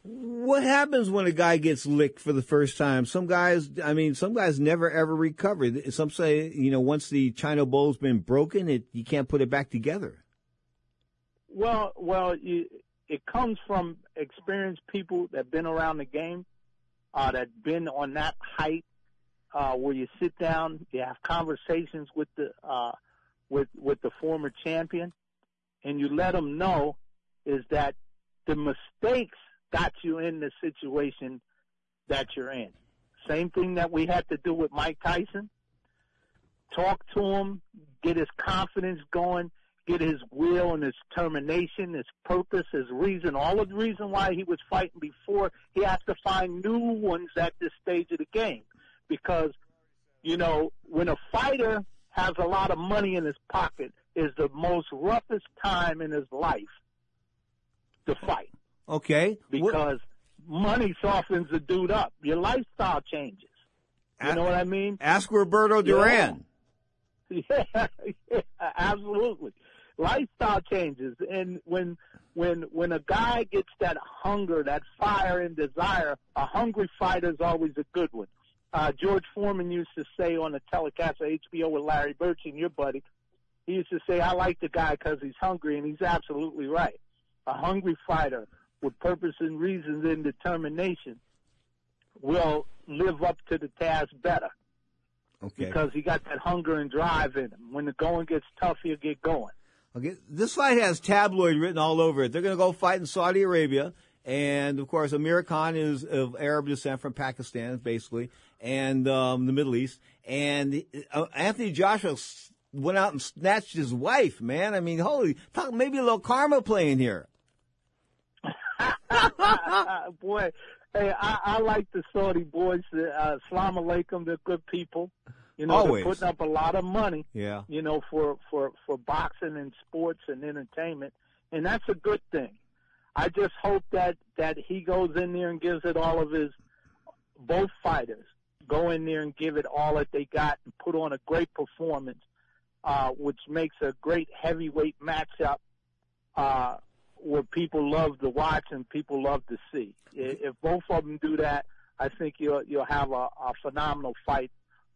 S2: What happens when a guy gets licked for the first time? Some guys, I mean, some guys never ever recover. Some say, you know, once the China bowl's been broken, it you can't put it back together.
S36: Well, well, you, it comes from experienced people that've been around the game, uh, that been on that height, uh, where you sit down, you have conversations with the, uh, with, with the former champion, and you let them know is that the mistakes got you in the situation that you're in. Same thing that we had to do with Mike Tyson. Talk to him, get his confidence going, get his will and his determination, his purpose, his reason, all of the reason why he was fighting before. He has to find new ones at this stage of the game. Because, you know, when a fighter has a lot of money in his pocket, is the most roughest time in his life to fight.
S2: Okay.
S36: Because money softens the dude up. Your lifestyle changes. You know what I mean?
S2: Ask Roberto Duran.
S36: Yeah, yeah, absolutely. Lifestyle changes, and when when when a guy gets that hunger, that fire and desire, a hungry fighter is always a good one. Uh, George Foreman used to say on the telecast of HBO with Larry Merchant your buddy, he used to say, "I like the guy because he's hungry," and he's absolutely right. A hungry fighter with purpose and reasons and determination will live up to the task better
S2: Okay.
S36: because he got that hunger and drive in him. When the going gets tough, he'll get going.
S2: Okay. This fight has tabloid written all over it. They're going to go fight in Saudi Arabia. And of course, Amir Khan is of Arab descent from Pakistan, basically, and um, the Middle East. And uh, Anthony Joshua went out and snatched his wife, man. I mean, holy, talk maybe a little karma playing here.
S36: Boy, hey, I, I like the Saudi boys. Uh, Salam alaikum, they're good people. You know,
S2: Always.
S36: they're putting up a lot of money.
S2: Yeah.
S36: You know, for for for boxing and sports and entertainment, and that's a good thing. I just hope that that he goes in there and gives it all of his. Both fighters go in there and give it all that they got and put on a great performance, uh, which makes a great heavyweight matchup. Uh, where people love to watch and people love to see. If both of them do that, I think you'll you'll have a, a phenomenal fight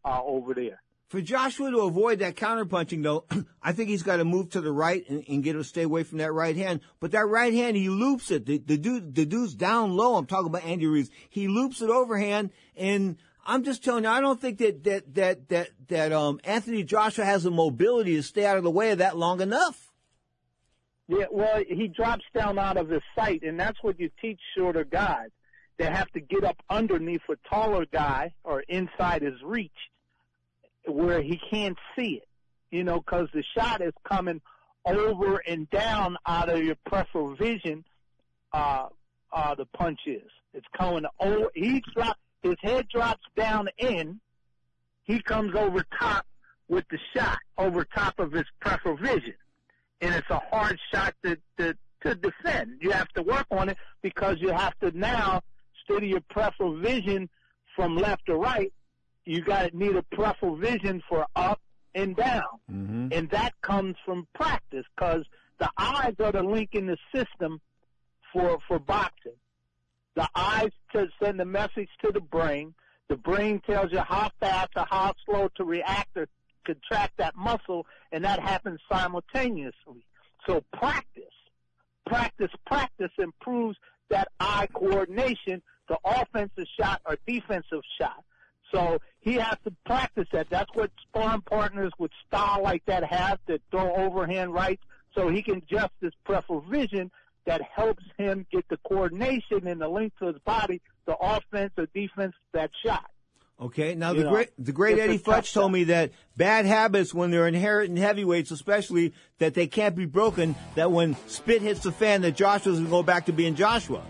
S36: uh, over there.
S2: For Joshua to avoid that counterpunching, though, I think he's got to move to the right and, and get him to stay away from that right hand. But that right hand, he loops it. The, the dude, the dude's down low. I'm talking about Andy Ruiz. He loops it overhand, and I'm just telling you, I don't think that that that that that um Anthony Joshua has the mobility to stay out of the way of that long enough.
S36: Yeah, well, he drops down out of his sight, and that's what you teach shorter guys. They have to get up underneath a taller guy or inside his reach where he can't see it, you know, because the shot is coming over and down out of your peripheral vision. Uh, uh, the punch is. It's coming over. He drop his head drops down in. He comes over top with the shot over top of his peripheral vision and it's a hard shot to, to to defend. You have to work on it because you have to now study your peripheral vision from left to right. You got to need a peripheral vision for up and down,
S2: Mm-hmm.
S36: and that comes from practice because the eyes are the link in the system for for boxing. The eyes to send the message to the brain. The brain tells you how fast or how slow to react or contract that muscle, and that happens simultaneously. So practice, practice, practice improves that eye coordination, the offensive shot or defensive shot. So he has to practice that. That's what sparring partners with style like that have to throw overhand rights so he can adjust his peripheral vision that helps him get the coordination and the link to his body, the offense or defense that shot.
S2: Okay. Now
S36: You
S2: the
S36: know,
S2: great the great Eddie Futch told me that bad habits when they're inherent in heavyweights, especially that they can't be broken. That when spit hits the fan, that Joshua's gonna go back to being Joshua.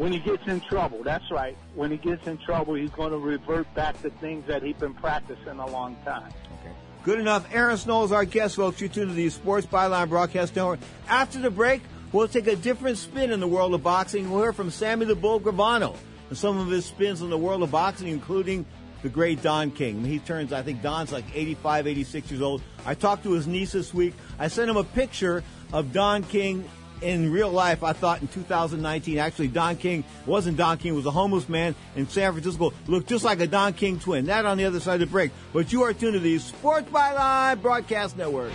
S36: When he gets in trouble, that's right. When he gets in trouble, he's going to revert back to things that he's been practicing a long time. Okay.
S2: Good enough. Aaron Snowell is our guest, folks. You tune to the Sports Byline Broadcast Network. After the break, we'll take a different spin in the world of boxing. We'll hear from Sammy the Bull Gravano and some of his spins in the world of boxing, including the great Don King. He turns, I think Don's like 85, 86 years old. I talked to his niece this week. I sent him a picture of Don King in real life, I thought in 2019, actually Don King wasn't Don King, was a homeless man in San Francisco, looked just like a Don King twin. That on the other side of the break. But you are tuned to the Sports Byline Broadcast Network.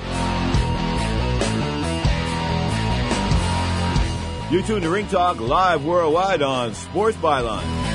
S2: You're tuned to Ring Talk live worldwide on Sports Byline.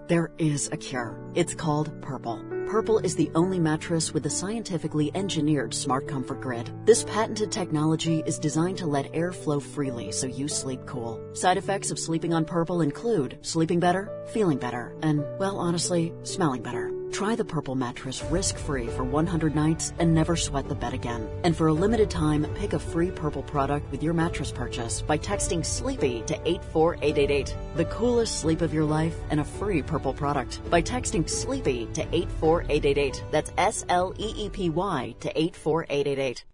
S31: there is a cure. It's called Purple. Purple is the only mattress with a scientifically engineered smart comfort grid. This patented technology is designed to let air flow freely so you sleep cool. Side effects of sleeping on Purple include sleeping better, feeling better, and, well, honestly, smelling better. Try the Purple mattress risk-free for 100 nights and never sweat the bed again. And for a limited time, pick a free Purple product with your mattress purchase by texting SLEEPY to 84888. The coolest sleep of your life and a free Purple product by texting SLEEPY to 84888. That's S L E E P Y to 84888.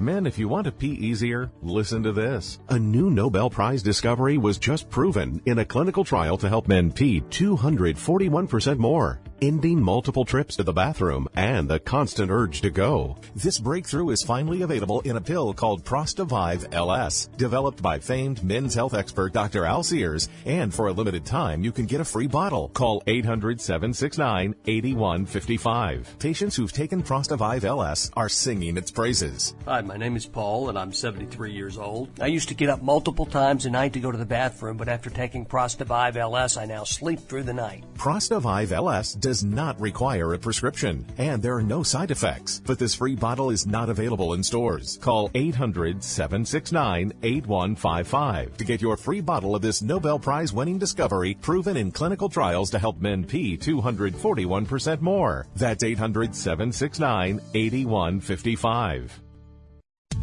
S7: Men, if you want to pee easier, listen to this. A new Nobel Prize discovery was just proven in a clinical trial to help men pee 241% more, ending multiple trips to the bathroom and the constant urge to go. This breakthrough is finally available in a pill called Prostavive LS, developed by famed men's health expert Dr. Al Sears, and for a limited time, you can get a free bottle. Call 800-769-8155. Patients who've taken Prostavive LS are singing its praises.
S8: Hi, my name is Paul, and I'm 73 years old. I used to get up multiple times a night to go to the bathroom, but after taking Prostavive LS, I now sleep through the night.
S7: Prostavive LS does not require a prescription, and there are no side effects. But this free bottle is not available in stores. Call 800-769-8155 to get your free bottle of this Nobel Prize winning discovery proven in clinical trials to help men pee 241% more. That's 800-769-8155.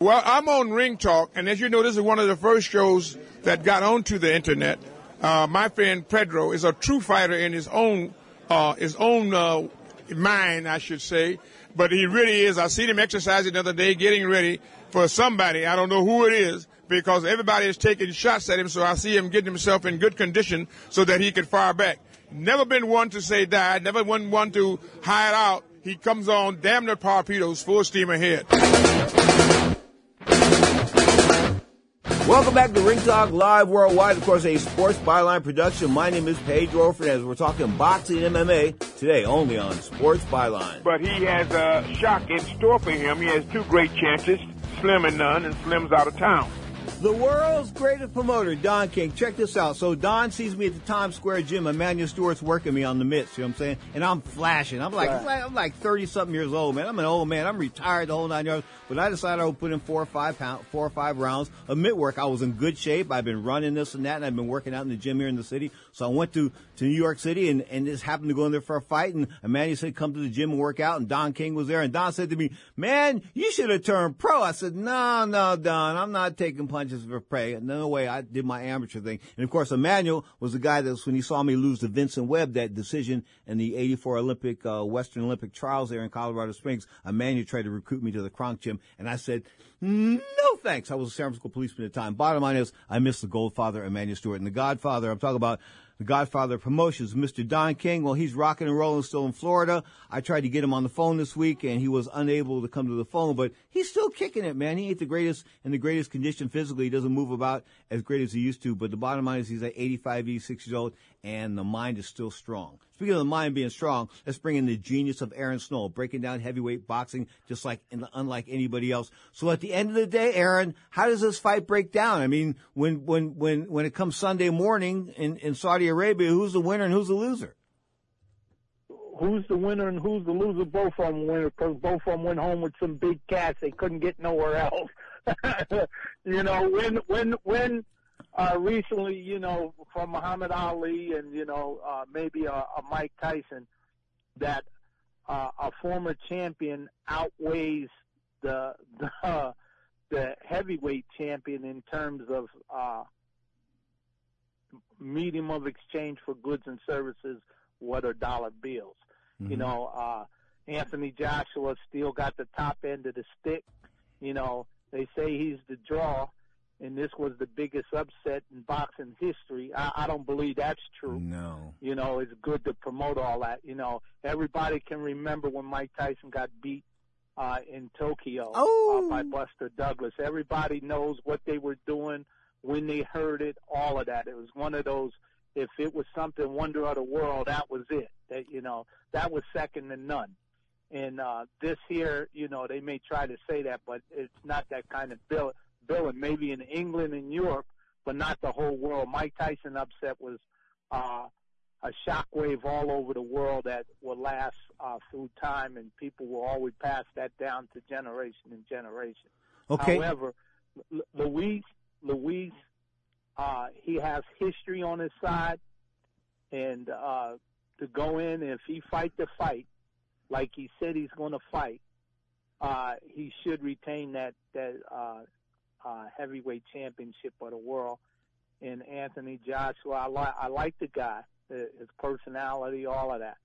S37: Well, I'm on Ring Talk, and as you know, this is one of the first shows that got onto the internet. Uh, my friend Pedro is a true fighter in his own uh, his own uh, mind, I should say. But he really is. I seen him exercising the other day, getting ready for somebody. I don't know who it is because everybody is taking shots at him. So I see him getting himself in good condition so that he can fire back. Never been one to say die. Never been one to hide out. He comes on damn near torpedoes, full steam ahead.
S2: Welcome back to Ring Talk Live Worldwide, of course, a sports byline production. My name is Pedro Fernandez. We're talking boxing MMA today, only on Sports Byline.
S39: But he has a shock in store for him. He has two great chances, Slim and none, and Slim's out of town.
S2: The world's greatest promoter, Don King. Check this out. So Don sees me at the Times Square gym. Emanuel Steward's working me on the mitts. You know what I'm saying? And I'm flashing. I'm like,
S39: Right.
S2: I'm like 30 something years old, man. I'm an old man. I'm retired the whole nine yards. But I decided I would put in four or five pound, four or five rounds of mitt work. I was in good shape. I've been running this and that, and I've been working out in the gym here in the city. So I went to, to New York City and, and just happened to go in there for a fight. And Emanuel said, come to the gym and work out. And Don King was there. And Don said to me, man, you should have turned pro. I said, no, no, Don, I'm not taking punches for prey. No way. I did my amateur thing. And of course, Emanuel was the guy that's when he saw me lose to Vincent Webb, that decision in the 84 Olympic, uh, Western Olympic trials there in Colorado Springs. Emanuel tried to recruit me to the Kronk gym. And I said, no thanks. I was a San Francisco policeman at the time. Bottom line is, I miss the Goldfather, Emanuel Steward. And the Godfather, I'm talking about the Godfather of promotions, Mr. Don King. Well, he's rocking and rolling still in Florida. I tried to get him on the phone this week and he was unable to come to the phone, but he's still kicking it, man. He ain't the greatest in the greatest condition physically. He doesn't move about as great as he used to, but the bottom line is he's like 85, 86 years old and the mind is still strong. Speaking of the mind being strong, let's bring in the genius of Aaron Snowell, breaking down heavyweight boxing just like unlike anybody else. So at the end of the day, Aaron, how does this fight break down? I mean, when when when when it comes Sunday morning in in Saudi Arabia, who's the winner and who's the loser?
S36: Who's the winner and who's the loser? Both of them winner because both of them went home with some big cash. They couldn't get nowhere else. you know, when when when uh, recently, you know, from Muhammad Ali and you know uh, maybe a, a Mike Tyson, that uh, a former champion outweighs the the uh, the heavyweight champion in terms of uh, medium of exchange for goods and services, what are dollar bills. You
S40: Mhm.
S36: know, uh, Anthony Joshua still got the top end of the stick. You know, they say he's the draw, and this was the biggest upset in boxing history. I, I don't believe that's true.
S2: No.
S36: You know, it's good to promote all that. You know, everybody can remember when Mike Tyson got beat uh, in Tokyo uh, by Buster Douglas. Everybody knows what they were doing when they heard it. All of that. It was one of those if it was something wonder of the world, that was it. That you know, that was second to none. And uh, this here, you know, they may try to say that, but it's not that kind of bill. Billing maybe in England and Europe, but not the whole world. Mike Tyson upset was uh, a shockwave all over the world that will last uh, through time, and people will always pass that down to generation and generation.
S2: Okay.
S36: However, L- Luis, Luis, uh, he has history on his side, and uh, to go in if he fight the fight, like he said he's going to fight, uh, he should retain that that uh, uh, heavyweight championship of the world. And Anthony Joshua, I like I like the guy, uh, his personality, all of that,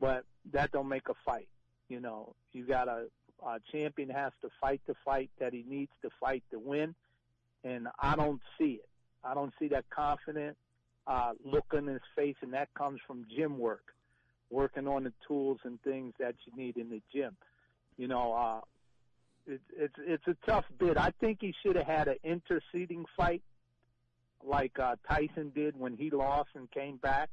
S36: but that don't make a fight. You know, you got a, a champion has to fight the fight that he needs to fight to win, and I don't see it. I don't see that confident uh, look on his face, and that comes from gym work, working on the tools and things that you need in the gym. You know, uh, it, it's it's a tough bid. I think he should have had an interceding fight, like uh, Tyson did when he lost and came back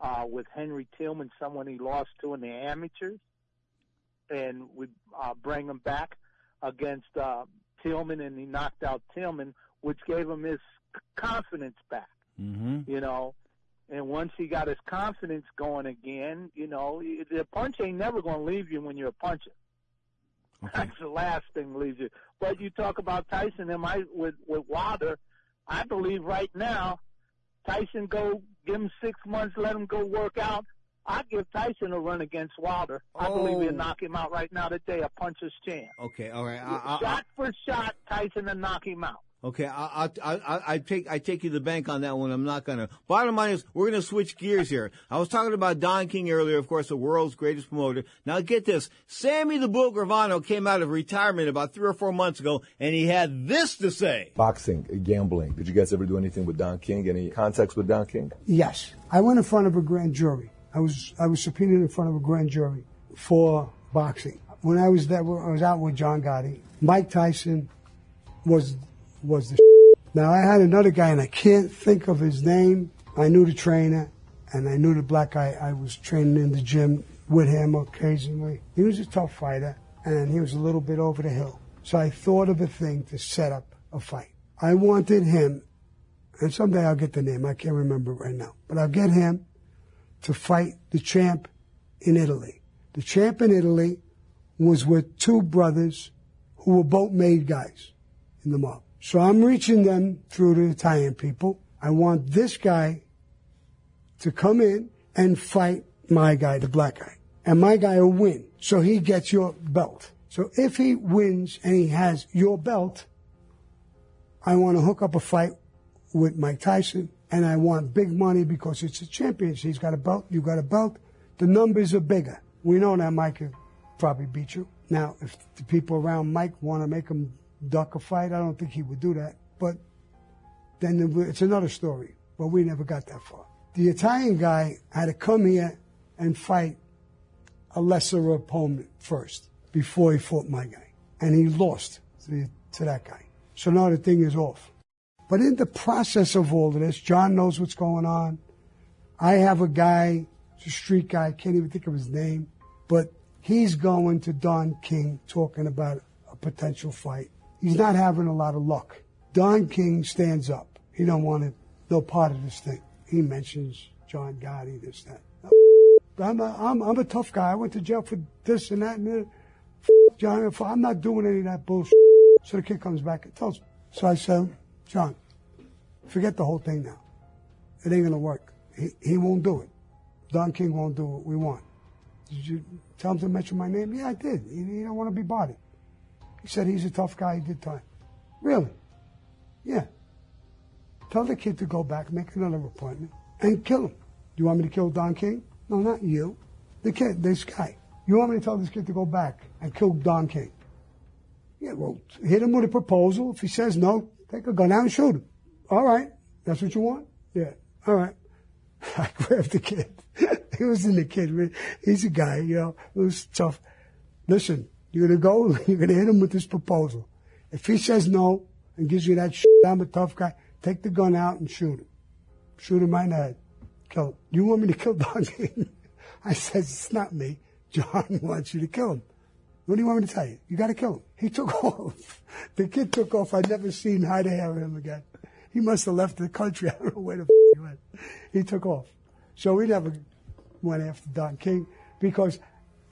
S36: uh, with Henry Tillman, someone he lost to in the amateurs, and would uh, bring him back against uh, Tillman, and he knocked out Tillman, which gave him his confidence back.
S2: Mm-hmm.
S36: You know, and once he got his confidence going again, you know, the punch ain't never going to leave you when you're a puncher. That's the last thing leaves you. But you talk about Tyson and I with with Wilder. I believe right now, Tyson go give him six months, let him go work out. I give Tyson a run against Wilder. I believe he'll
S2: Oh.
S36: knock him out right now today, a puncher's chance.
S2: Okay, all right. I, I,
S36: shot for shot, Tyson will knock him out.
S2: Okay, I, I, I, I take I take you to the bank on that one. I'm not gonna. Bottom line is, we're gonna switch gears here. I was talking about Don King earlier, of course, the world's greatest promoter. Now get this: Sammy the Bull Gravano came out of retirement about three or four months ago, and he had this to say.
S41: Boxing, gambling. Did you guys ever do anything with Don King? Any contacts with Don King?
S42: Yes, I went in front of a grand jury. I was I was subpoenaed in front of a grand jury for boxing. When I was there, I was out with John Gotti. Mike Tyson was was the. Now I had another guy, and I can't think of his name. I knew the trainer, and I knew the black guy. I was training in the gym with him occasionally. He was a tough fighter, and he was a little bit over the hill. So I thought of a thing to set up a fight. I wanted him, and someday I'll get the name. I can't remember right now, but I'll get him to fight the champ in Italy. The champ in Italy was with two brothers who were both made guys in the mob. So I'm reaching them through the Italian people. I want this guy to come in and fight my guy, the black guy. And my guy will win. So he gets your belt. So if he wins and he has your belt, I want to hook up a fight with Mike Tyson and I want big money because it's a championship. He's got a belt, you got a belt. The numbers are bigger. We know that Mike could probably beat you. Now, if the people around Mike want to make him duck a fight, I don't think he would do that. But then it's another story. But we never got that far. The Italian guy had to come here and fight a lesser opponent first before he fought my guy. And he lost to, to that guy. So now the thing is off. But in the process of all of this, John knows what's going on. I have a guy, a street guy, can't even think of his name, but he's going to Don King talking about a potential fight. He's not having a lot of luck. Don King stands up. He don't want to, no part of this thing. He mentions John Gotti, this, that. I'm a, I'm, I'm a tough guy. I went to jail for this and that and. F- John, I'm not doing any of that bullshit. So the kid comes back and tells me. So I said, John, forget the whole thing now. It ain't gonna work. He, he won't do it. Don King won't do what we want. Did you tell him to mention my name? Yeah, I did. He, he don't want to be bodied. He said he's a tough guy. He did time. Really? Yeah. Tell the kid to go back, make another appointment, and kill him. Do you want me to kill Don King? No, not you. The kid, this guy. You want me to tell this kid to go back and kill Don King? Yeah, well, hit him with a proposal. If he says no, take a gun out and shoot him. All right. That's what you want? Yeah. All right. I grabbed the kid. he was in the kid. He's a guy, you know, it was tough. Listen, you're gonna go, you're gonna hit him with this proposal. If he says no and gives you that shit, I'm a tough guy, take the gun out and shoot him. Shoot him in the head. kill him. You want me to kill Don King? I says, it's not me. John wants you to kill him. What do you want me to tell you? You got to kill him. He took off. The kid took off. I'd never seen to hair with him again. He must have left the country. I don't know where the f- he went. He took off. So we never went after Don King because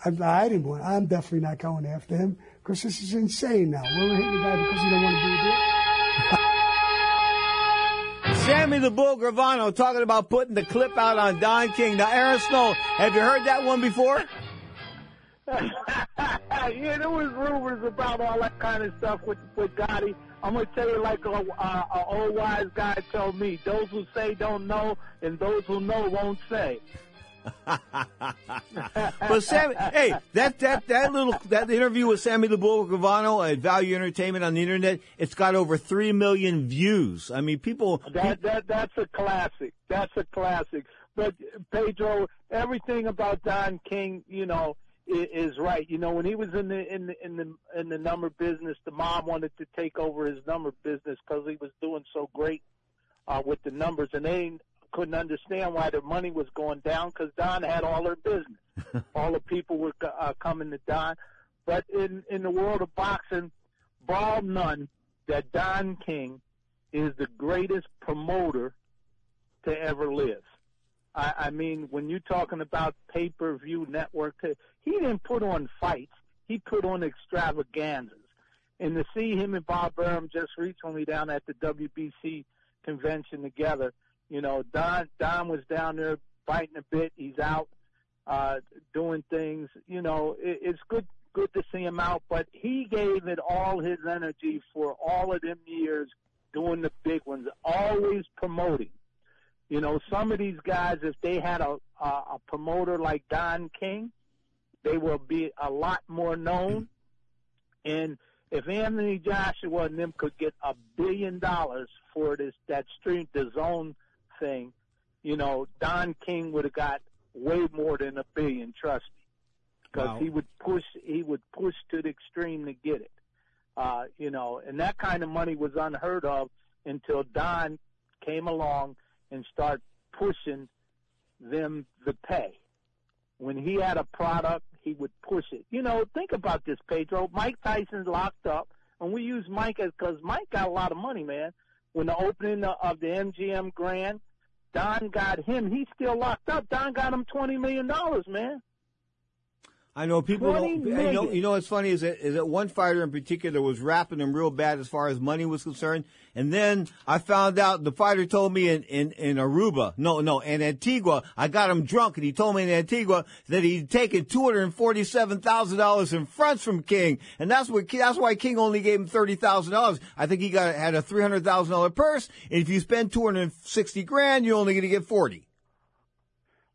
S42: I, I didn't want. I'm definitely not going after him because this is insane now. We're hitting the guy because he don't want to do it.
S2: Sammy the Bull Gravano talking about putting the clip out on Don King. Now, Aaron Snowell, have you heard that one before?
S36: yeah, there was rumors about all that kind of stuff with with Gotti. I'm gonna tell you like a, a, a old wise guy told me: those who say don't know, and those who know won't say.
S2: but Sammy, hey, that that that little that interview with Sammy the Bull Gravano at Valuetainment on the internet, it's got over three million views. I mean, people.
S36: That that that's a classic. That's a classic. But Pedro, everything about Don King, you know, is, right. You know, when he was in the in the in the in the number business, the mom wanted to take over his number business because he was doing so great uh, with the numbers, and they couldn't understand why their money was going down because Don had all their business. all the people were uh, coming to Don. But in in the world of boxing, bar none, that Don King is the greatest promoter to ever live. I, I mean, when you're talking about pay-per-view network, he didn't put on fights. He put on extravaganzas. And to see him and Bob Arum just recently down at the WBC convention together, you know, Don Don was down there biting a bit. He's out uh, doing things. You know, it, it's good good to see him out, but he gave it all his energy for all of them years doing the big ones, always promoting. You know, some of these guys, if they had a, a, a promoter like Don King, they will be a lot more known. And if Anthony Joshua and them could get a billion dollars for this that stream the zone thing, you know, Don King would have got way more than a billion. Trust me, because
S2: Wow.
S36: he would push he would push to the extreme to get it. Uh, you know, and that kind of money was unheard of until Don came along and started pushing them the pay. When he had a product, he would push it. You know, think about this, Pedro. Mike Tyson's locked up, and we use Mike because Mike got a lot of money, man. When the opening of the MGM Grand, Don got him. He's still locked up. Don got him twenty million dollars, man.
S2: I know people. Don't, you know, you know what's funny is that, is that one fighter in particular was rapping him real bad as far as money was concerned, and then I found out the fighter told me in in, in Aruba, no, no, in Antigua, I got him drunk, and he told me in Antigua that he'd taken two hundred and forty seven thousand dollars in fronts from King, and that's what that's why King only gave him thirty thousand dollars. I think he got had a three hundred thousand dollar purse, and if you spend two hundred and sixty grand, you're only going to get forty.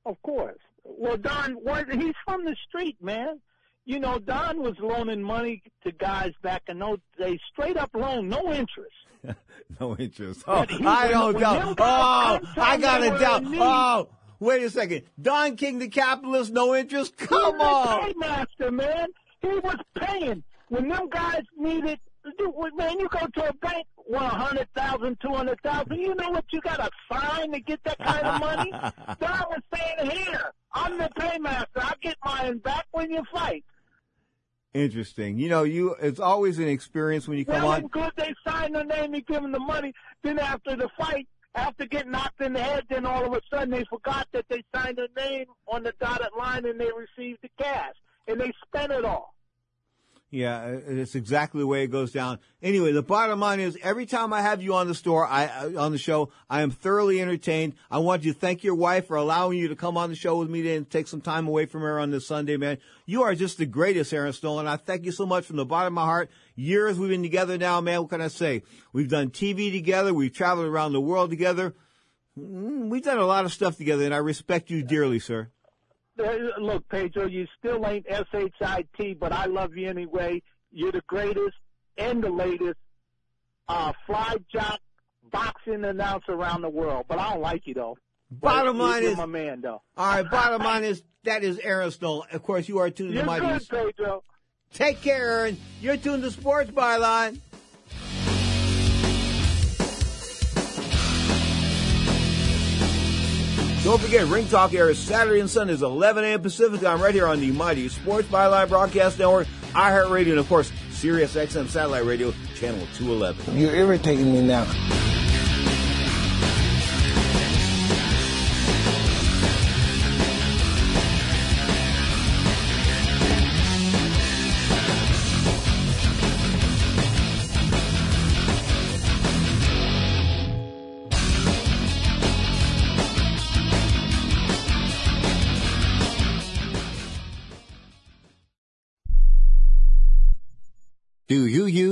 S36: Of course. Well, Don, he's from the street, man. You know, Don was loaning money to guys back in those days, straight up loan, no interest.
S2: No interest. Oh,
S36: he-
S2: I don't doubt. Oh, I got
S36: a
S2: doubt. Oh, wait a second. Don King, the capitalist, no interest. Come
S36: He's
S2: on.
S36: paymaster, man. He was paying when them guys needed. Man, you go to a bank, a hundred thousand, two hundred thousand. You know what you got to sign to get that kind of money. Don was saying, "Here, I'm the paymaster. I get mine back when you fight."
S2: Interesting. You know, you it's always an experience when you come
S36: Well,
S2: on.
S36: and good they sign their name, he give them the money. Then after the fight, after getting knocked in the head, then all of a sudden they forgot that they signed their name on the dotted line and they received the cash. And they spent it all.
S2: Yeah, it's exactly the way it goes down. Anyway, the bottom line is every time I have you on the store, I uh, on the show, I am thoroughly entertained. I want you to thank your wife for allowing you to come on the show with me today and take some time away from her on this Sunday, man. You are just the greatest, Aaron Snowell. I thank you so much from the bottom of my heart. Years we've been together now, man. What can I say? We've done TV together. We've traveled around the world together. Mm, We've done a lot of stuff together, and I respect you dearly, sir.
S36: Look, Pedro, you still ain't SHIT, but I love you anyway. You're the greatest and the latest uh, fly jock boxing announcer around the world. But I don't like you, though.
S2: Bottom
S36: But
S2: line is-
S36: my man, though.
S2: All right, bottom line is that is Aaron Snowell. Of course, you are tuned
S36: You're
S2: to Mighty.
S36: good, Pedro.
S2: Take care, Aaron. You're tuned to Sports Byline. Don't forget, Ring Talk airs Saturday and Sundays, 11 a.m. Pacific time, right here on the Mighty Sports Byline Broadcast Network, iHeartRadio, and of course, Sirius XM Satellite Radio, Channel 211.
S41: You're irritating me now.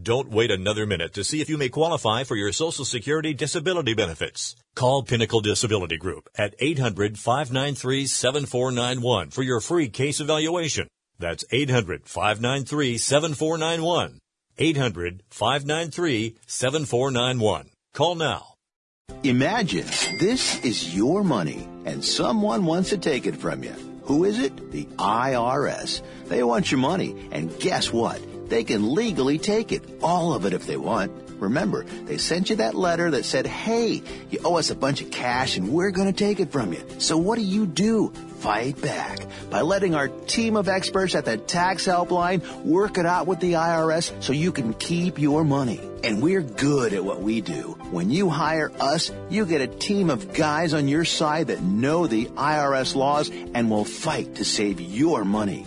S21: Don't wait another minute to see if you may qualify for your Social Security disability benefits. Call Pinnacle Disability Group at 800-593-7491 for your free case evaluation. That's 800-593-7491. 800-593-7491. Call now.
S18: Imagine this is your money and someone wants to take it from you. Who is it? The IRS. They want your money, and guess what? They can legally take it, all of it if they want. Remember, they sent you that letter that said, hey, you owe us a bunch of cash and we're going to take it from you. So what do you do? Fight back by letting our team of experts at the tax helpline work it out with the IRS so you can keep your money. And we're good at what we do. When you hire us, you get a team of guys on your side that know the IRS laws and will fight to save your money.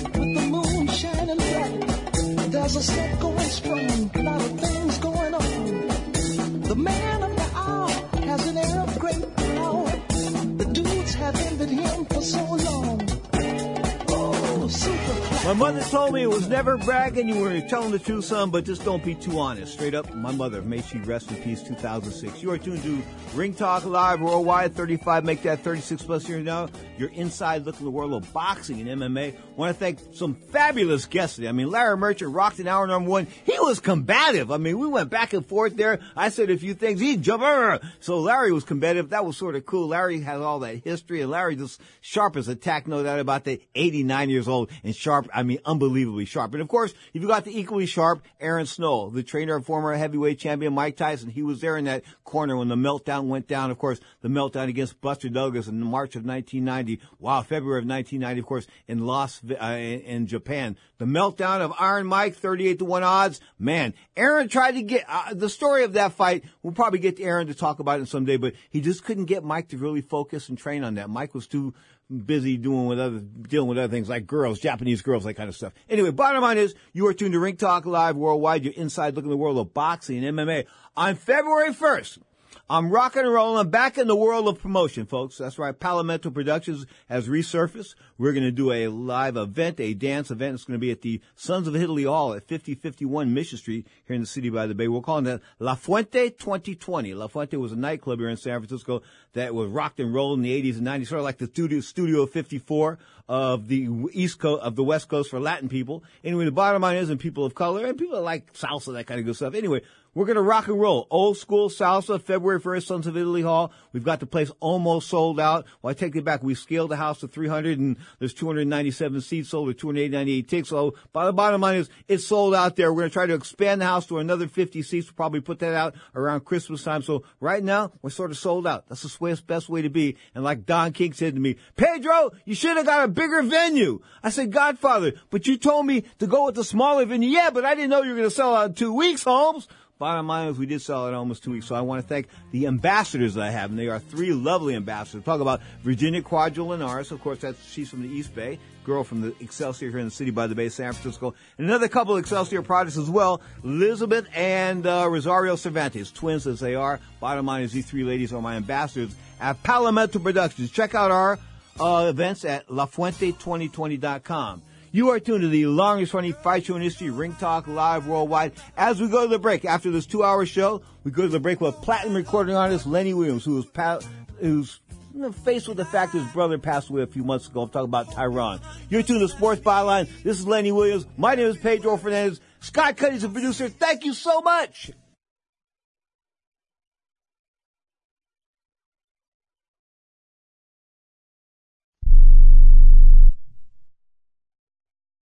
S16: There's a set going strong, a lot of things going on. The man of the hour has an air of great power. The dudes have envied him for so long. Oh, super
S2: My mother told me it was never bragging. You were telling the truth, son, but just don't be too honest. Straight up, my mother. May she rest in peace. 2006. You are tuned to Ring Talk Live Worldwide. 35, make that 36 plus years now. You're inside looking the world of boxing and MMA. Want to thank some fabulous guests today. I mean, Larry Merchant rocked an hour number one. He was combative. I mean, we went back and forth there. I said a few things. He jumped. So Larry was combative. That was sort of cool. Larry has all that history, and Larry just sharp as a tack, no doubt about that. 89 years old and sharp. I mean, unbelievably sharp. And of course, if you've got the equally sharp Aaron Snowell, the trainer of former heavyweight champion Mike Tyson. He was there in that corner when the meltdown went down. Of course, the meltdown against Buster Douglas in March of 1990. Wow, February of 1990, of course, in Las, uh, in Japan. The meltdown of Iron Mike, 38 to 1 odds. Man, Aaron tried to get, uh, the story of that fight, we'll probably get Aaron to talk about it someday, but he just couldn't get Mike to really focus and train on that. Mike was too, busy doing with other, dealing with other things like girls, Japanese girls, that kind of stuff. Anyway, bottom line is you are tuned to Ring Talk Live Worldwide. You're inside looking at the world of boxing and MMA. On February 1st, I'm rocking and rolling. I'm back in the world of promotion, folks. That's right. Palomento Productions has resurfaced. We're going to do a live event, a dance event. It's going to be at the Sons of Italy Hall at 5051 Mission Street here in the city by the bay. We're calling that La Fuente 2020. La Fuente was a nightclub here in San Francisco that was rocked and rolled in the 80s and 90s, sort of like the studio, studio 54 of the East Coast, of the West Coast for Latin people. Anyway, the bottom line is, and people of color, and people that like salsa, that kind of good stuff. Anyway, we're going to rock and roll. Old school salsa, February 1st, Sons of Italy Hall. We've got the place almost sold out. Well, I take it back. We scaled the house to 300 and there's 297 seats sold or 298 tickets. So by the bottom line is it's sold out there. We're going to try to expand the house to another 50 seats. We'll probably put that out around Christmas time. So right now we're sort of sold out. That's the best way to be. And like Don King said to me, Pedro, you should have got a bigger venue. I said, Godfather, but you told me to go with the smaller venue. Yeah, but I didn't know you were going to sell out in two weeks, Holmes. Bottom line is we did sell it almost two weeks. So I want to thank the ambassadors that I have, and they are three lovely ambassadors. Talk about Virginia Quadro Linares. Of course, that's she's from the East Bay. Girl from the Excelsior here in the city by the Bay, San Francisco. And another couple of Excelsior products as well. Elizabeth and uh, Rosario Cervantes, twins as they are. Bottom line is these three ladies are my ambassadors at Palomento Productions. Check out our uh, events at lafuente2020.com. You are tuned to the longest running fight show in history, Ring Talk Live Worldwide. As we go to the break, after this two hour show, we go to the break with platinum recording artist Lenny Williams, who was, pa- who's faced with the fact his brother passed away a few months ago. I'm talking about Tyron. You're tuned to Sports Byline. This is Lenny Williams. My name is Pedro Fernandez. Scott Cuddy's the producer. Thank you so much.